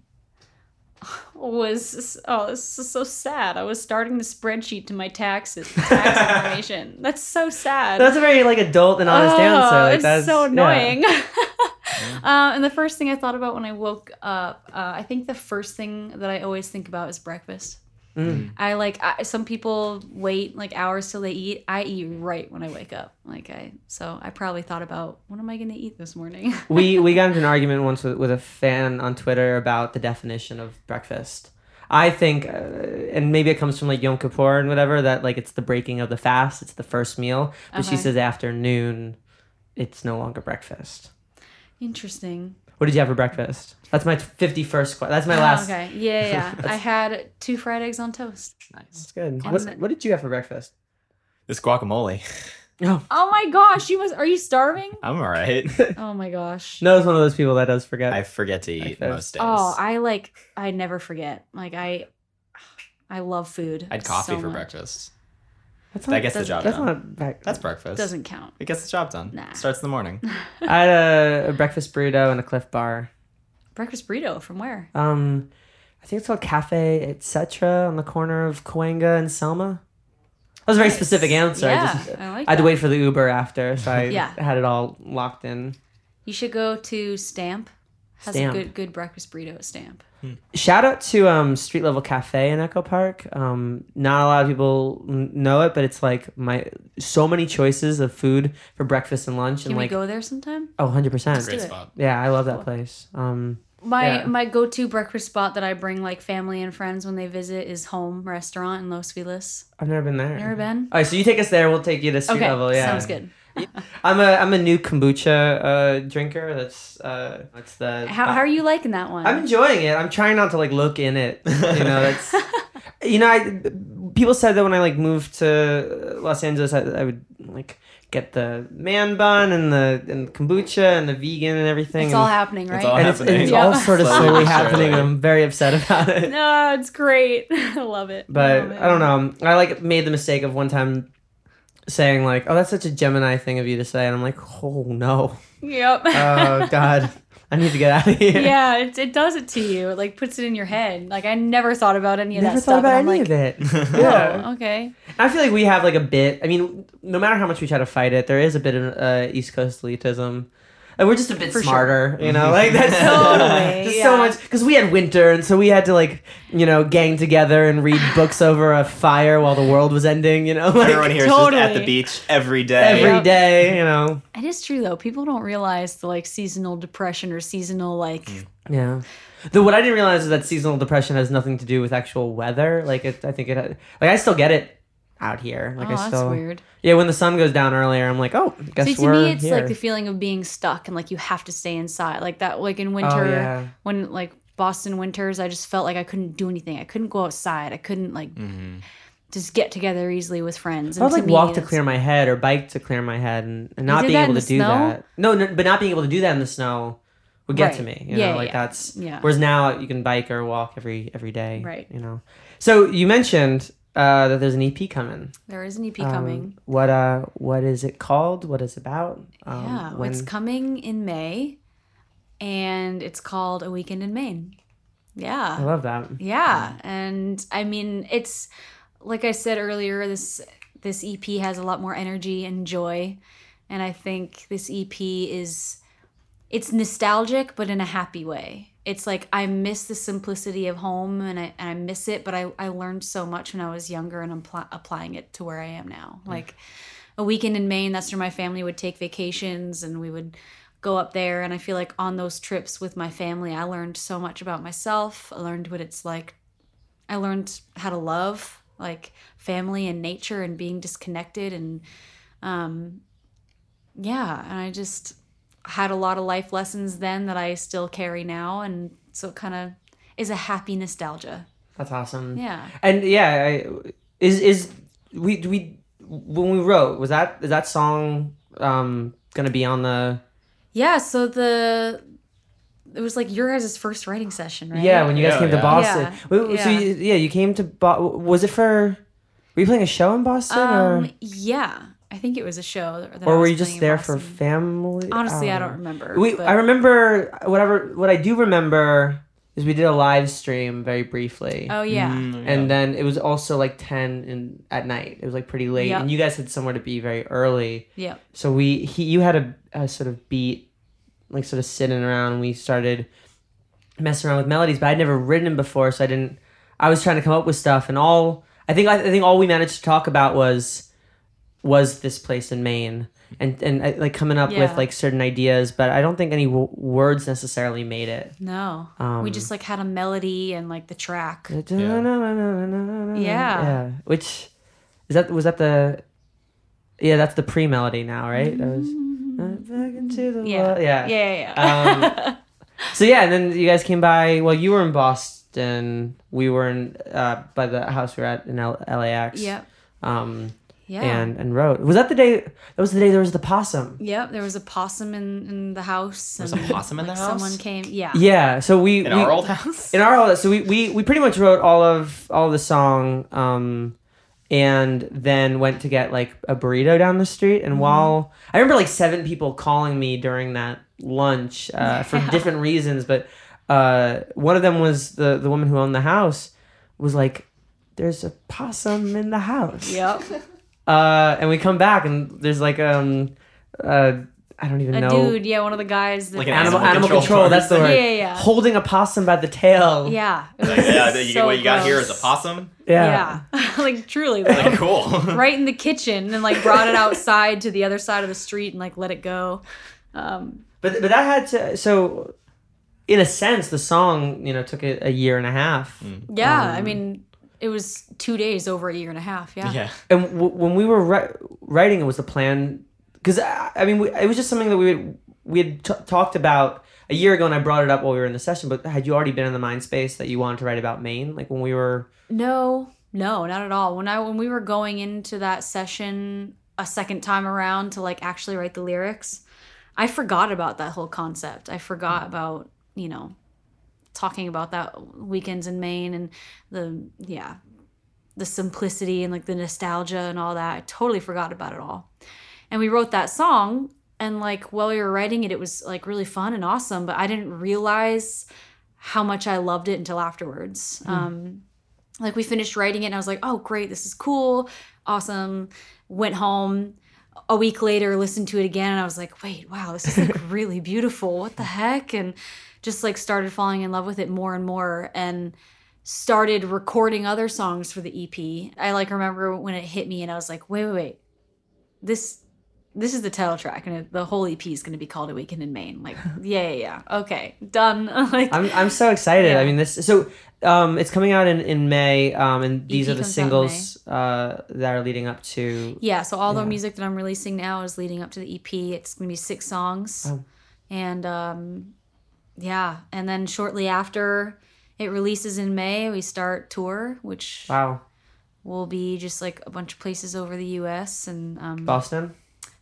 was oh this is so sad. I was starting the spreadsheet to my taxes tax information. That's so sad. That's a very like adult and honest oh, answer. Like it's that's so yeah. annoying. uh, and the first thing I thought about when I woke up, uh, I think the first thing that I always think about is breakfast. Mm. I like I, some people wait like hours till they eat. I eat right when I wake up. Like I, so I probably thought about what am I going to eat this morning. we we got into an argument once with, with a fan on Twitter about the definition of breakfast. I think, uh, and maybe it comes from like Yom Kippur and whatever, that like it's the breaking of the fast, it's the first meal. But she Okay. says afternoon, it's no longer breakfast. Interesting. What did you have for breakfast? That's my fifty first. Qu- that's my Oh, last. okay. Yeah, yeah. I had two fried eggs on toast. That's Nice. good. And What, then- what did you have for breakfast? This guacamole. Oh. oh my gosh, you must. Are you starving? I'm all right. Oh my gosh. No, it's one of those people that does forget. I forget to eat this. most days. Oh, I like. I never forget. Like I, I love food. I had coffee so for much. breakfast. that's not, That gets the job That's done. not back. That's breakfast. Doesn't count. It gets the job done. Nah. Starts in the morning. I had a, a breakfast burrito and a Clif Bar. Breakfast burrito from where? Um, I think it's called Cafe Etc. on the corner of Cahuenga and Selma. That was a very Nice. specific answer. Yeah, I, just, I like I had to wait for the Uber after, so I Yeah. had it all locked in. You should go to Stamp. Has Stamp. a good good breakfast burrito at Stamp. Shout out to um, Street Level Cafe in Echo Park. Um, not a lot of people n- know it, but it's like my so many choices of food for breakfast and lunch, Can and we like go there sometime? oh, 100 percent. Great do it. spot. Yeah, I love that Cool. place. Um, My Yeah. my go to breakfast spot that I bring like family and friends when they visit is Home Restaurant in Los Feliz. I've never been there. Never been? All right, so you take us there. We'll take you to Street Okay, Level. Yeah, sounds good. I'm a I'm a new kombucha uh, drinker. That's uh, that's the. How, how are you liking that one? I'm enjoying it. I'm trying not to like look in it. You know, that's you know, I people said that when I like moved to Los Angeles, I, I would like get the man bun and the and kombucha and the vegan and everything. it's and, all happening, right? It's all and it's, happening. it's Yeah. all sort of Slowly slowly happening. surely. I'm very upset about it. no, it's great. I love it. But Oh, man. I don't know. I like made the mistake of one time saying like, "Oh, that's such a Gemini thing of you to say," and I'm like, "Oh no, Yep. oh God, I need to get out of here." yeah, it, it does it to you. It like puts it in your head. Like I never thought about any of Never that stuff. about and I'm any like, of it. oh, yeah, okay. I feel like we have like a bit. I mean, no matter how much we try to fight it, there is a bit of uh, East Coast elitism. And we're just a bit For sure. smarter, you know. Like that's Totally, just yeah. so much because we had winter, and so we had to like, you know, gang together and read books over a fire while the world was ending. You know, like Everyone here is just at the beach every day. every Yep. day. You know, It is true though. People don't realize the like seasonal depression or seasonal like mm. Yeah. Though what I didn't realize is that seasonal depression has nothing to do with actual weather. Like it, I think it, like I still get it out here. Like oh, I that's still, weird. yeah. When the sun goes down earlier, I'm like, oh, guess See, to we're me, it's here. like the feeling of being stuck and like you have to stay inside. Like that, like in winter, Oh, yeah. when like Boston winters, I just felt like I couldn't do anything. I couldn't go outside. I couldn't like Mm-hmm. just get together easily with friends. I would And like me, walk to clear my head or bike to clear my head, and, and not being able to do snow? that. No, no, but not being able to do that in the snow would get Right. to me. You Yeah, know, like yeah. that's. Yeah. Whereas now you can bike or walk every every day. Right. You know. So you mentioned uh, that there's an EP coming. There is an EP Um, coming. What uh, what is it called? What is it about? Um, yeah, when- it's coming in May, and it's called A Weekend in Maine. Yeah. I love that. Yeah, and I mean it's like I said earlier this this EP has a lot more energy and joy and I think this EP is it's nostalgic but in a happy way. It's like I miss the simplicity of home and I and I miss it but I I learned so much when I was younger and I'm pl- applying it to where I am now. Like a weekend in Maine that's where my family would take vacations and we would go up there and I feel like on those trips with my family I learned so much about myself. I learned what it's like. I learned how to love like family and nature and being disconnected and um yeah, and I just had a lot of life lessons then that I still carry now and so it kind of is a happy nostalgia. That's awesome. Yeah. And yeah, I, is is we we when we wrote was that is that song um gonna be on the Yeah, so the it was like your guys' first writing session, right? yeah when you guys Yeah, came to. Boston. Yeah, Wait, So yeah. you, yeah, you came to Bo- was it for were you playing a show in Boston Um or yeah, I think it was a show that I or were you just there for family? Honestly, I Oh. don't remember. We but- I remember whatever what I do remember is we did a live stream very briefly. Oh yeah. Mm, and then it was also like 10 in, at night it was like pretty late Yep. and you guys had somewhere to be very early Yeah. so we he you had a, a sort of beat like sort of sitting around and we started messing around with melodies but i'd never written them before so i didn't i was trying to come up with stuff and all i think i, I think all we managed to talk about was was this place in maine and and uh, like coming up with like certain ideas but i don't think any w- words necessarily made it No. Um, we just like had a melody and like the track. yeah. Yeah. Which is that? Was that the? Yeah, that's the pre melody now, right? That was. Back into the Yeah. world. Yeah. Yeah, yeah, yeah. Um, So yeah, and then you guys came by. Well, you were in Boston. We were in uh, by the house we were at in L- LAX. Yeah. Um, Yeah. and and wrote. Was that the day? That was the day there was the possum. Yep, there was a possum in, in the house. There's and, a possum in the like, house? Someone came. Yeah. Yeah, so we In we, our old house? in our old house. so we, we we pretty much wrote all of all of the song um and then went to get like a burrito down the street Mm-hmm. and while i remember like seven people calling me during that lunch uh, for different reasons but uh one of them was the the woman who owned the house was like there's a possum in the house Yep. uh and we come back and there's like um uh i don't even A know dude, yeah, one of the guys that Like an animal, Animal animal control control, that's the word Yeah, yeah, yeah. holding a possum by the tail Yeah. it Like, was yeah, you, so what you got here is a gross. possum? Yeah. Yeah. like truly though. Like, cool. right in the kitchen and like brought it outside to the other side of the street and like let it go. Um, But but that had to so in a sense the song you know took it a year and a half. yeah, I mean, it was two days over a year and a half. Yeah. yeah. And w- when we were ri- writing it was the plan because I, I mean we, it was just something that we had, we had t- talked about a year ago and I brought it up while we were in the session. But had you already been in the mind space that you wanted to write about Maine like when we were? No, no, not at all. When I when we were going into that session a second time around to like actually write the lyrics, I forgot about that whole concept. I forgot about, you know, talking about that weekends in Maine and the yeah, the simplicity and like the nostalgia and all that. I totally forgot about it all. And we wrote that song and like while we were writing it it was like really fun and awesome, but I didn't realize how much I loved it until afterwards. Um like we finished writing it and I was like, "Oh, great, this is cool. Awesome." Went home a week later, listened to it again and I was like, "Wait, wow, this is like really beautiful. What the heck?" And just like started falling in love with it more and more and started recording other songs for the EP. I like remember when it hit me and I was like, "Wait, wait, wait. This this is the title track and the whole EP is going to be called A Weekend in Maine." Like, yeah, yeah, yeah. Okay, done. like I'm I'm so excited. Yeah. I mean this so um it's coming out in in May um and these EP are the comes out in May. singles uh that are leading up to Yeah, so all the music that I'm releasing now is leading up to the EP. It's gonna be six songs, Oh. and um, yeah, and then shortly after it releases in May, we start tour, which wow will be just like a bunch of places over the U.S. and um, Boston.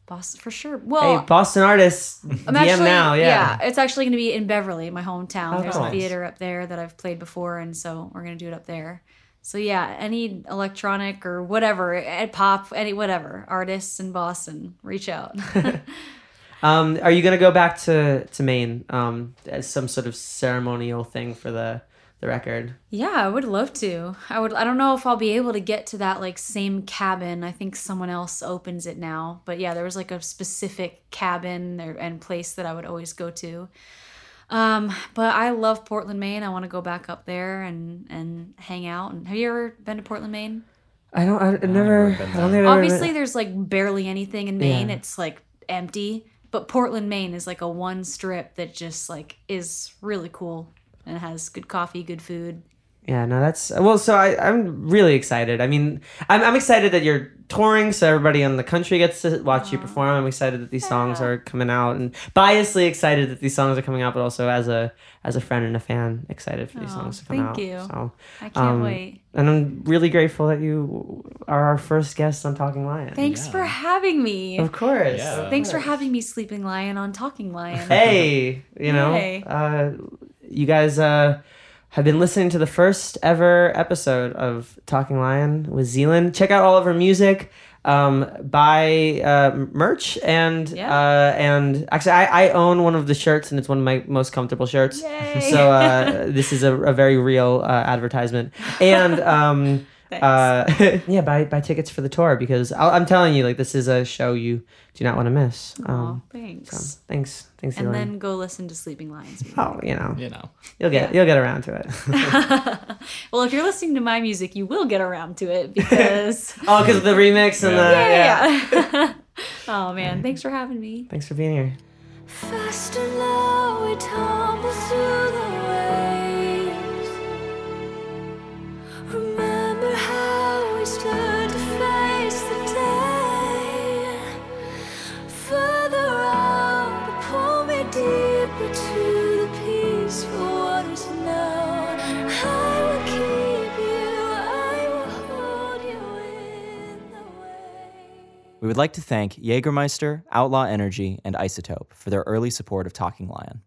Boston for sure. Well, hey, Boston artists, I'm DM actually now, yeah. yeah, it's actually going to be in Beverly, my hometown. Oh, There's nice. a theater up there that I've played before, and so we're going to do it up there. So yeah, any electronic or whatever, at pop, any whatever artists in Boston, reach out. Um, are you gonna go back to to Maine um, as some sort of ceremonial thing for the the record? yeah, I would love to. I would. I don't know if I'll be able to get to that like same cabin. I think someone else opens it now. But yeah, there was like a specific cabin or, and place that I would always go to. Um, but I love Portland, Maine. I want to go back up there and and hang out. And have you ever been to Portland, Maine? I don't. I, I never. never I don't think I've ever Obviously, been- there's like barely anything in Maine. Yeah. It's like empty. But Portland, Maine is like a one strip that just like is really cool and has good coffee, good food. Yeah, no, that's well. So I, I'm really excited. I mean, I'm, I'm excited that you're touring, so everybody in the country gets to watch you perform. I'm excited that these songs Yeah. are coming out, and biasly excited that these songs are coming out, but also as a as a friend and a fan, excited for these Aw, songs to come thank out. you. So, I can't Um, wait. and I'm really grateful that you are our first guest on Talking Lion. Thanks yeah. for having me. Of course. Yeah. Thanks for having me, Sleeping Lion, on Talking Lion. Hey, you know, Hey. uh, you guys uh, have been listening to the first ever episode of Talking Lion with Zealyn. Check out all of her music. Um, buy uh, merch and Yeah. uh, and actually, I, I own one of the shirts and it's one of my most comfortable shirts. Yay. So uh, this is a, a very real uh, advertisement. And um. Uh, yeah, buy buy tickets for the tour because I'll, I'm telling you, like this is a show you do not want to miss. Aw, Um, thanks. so thanks, thanks, and Zealyn. then go listen to Sleeping Lions. Oh, you know, You know. you'll get Yeah. you'll get around to it. well, if you're listening to my music, you will get around to it because. oh, because of the remix and Yeah. the yeah. yeah. yeah. oh, man. Thanks for having me. Thanks for being here. Fast and low, we tumble through the waves. We would like to thank Jägermeister, Outlaw Energy, and Isotope for their early support of Talking Lion.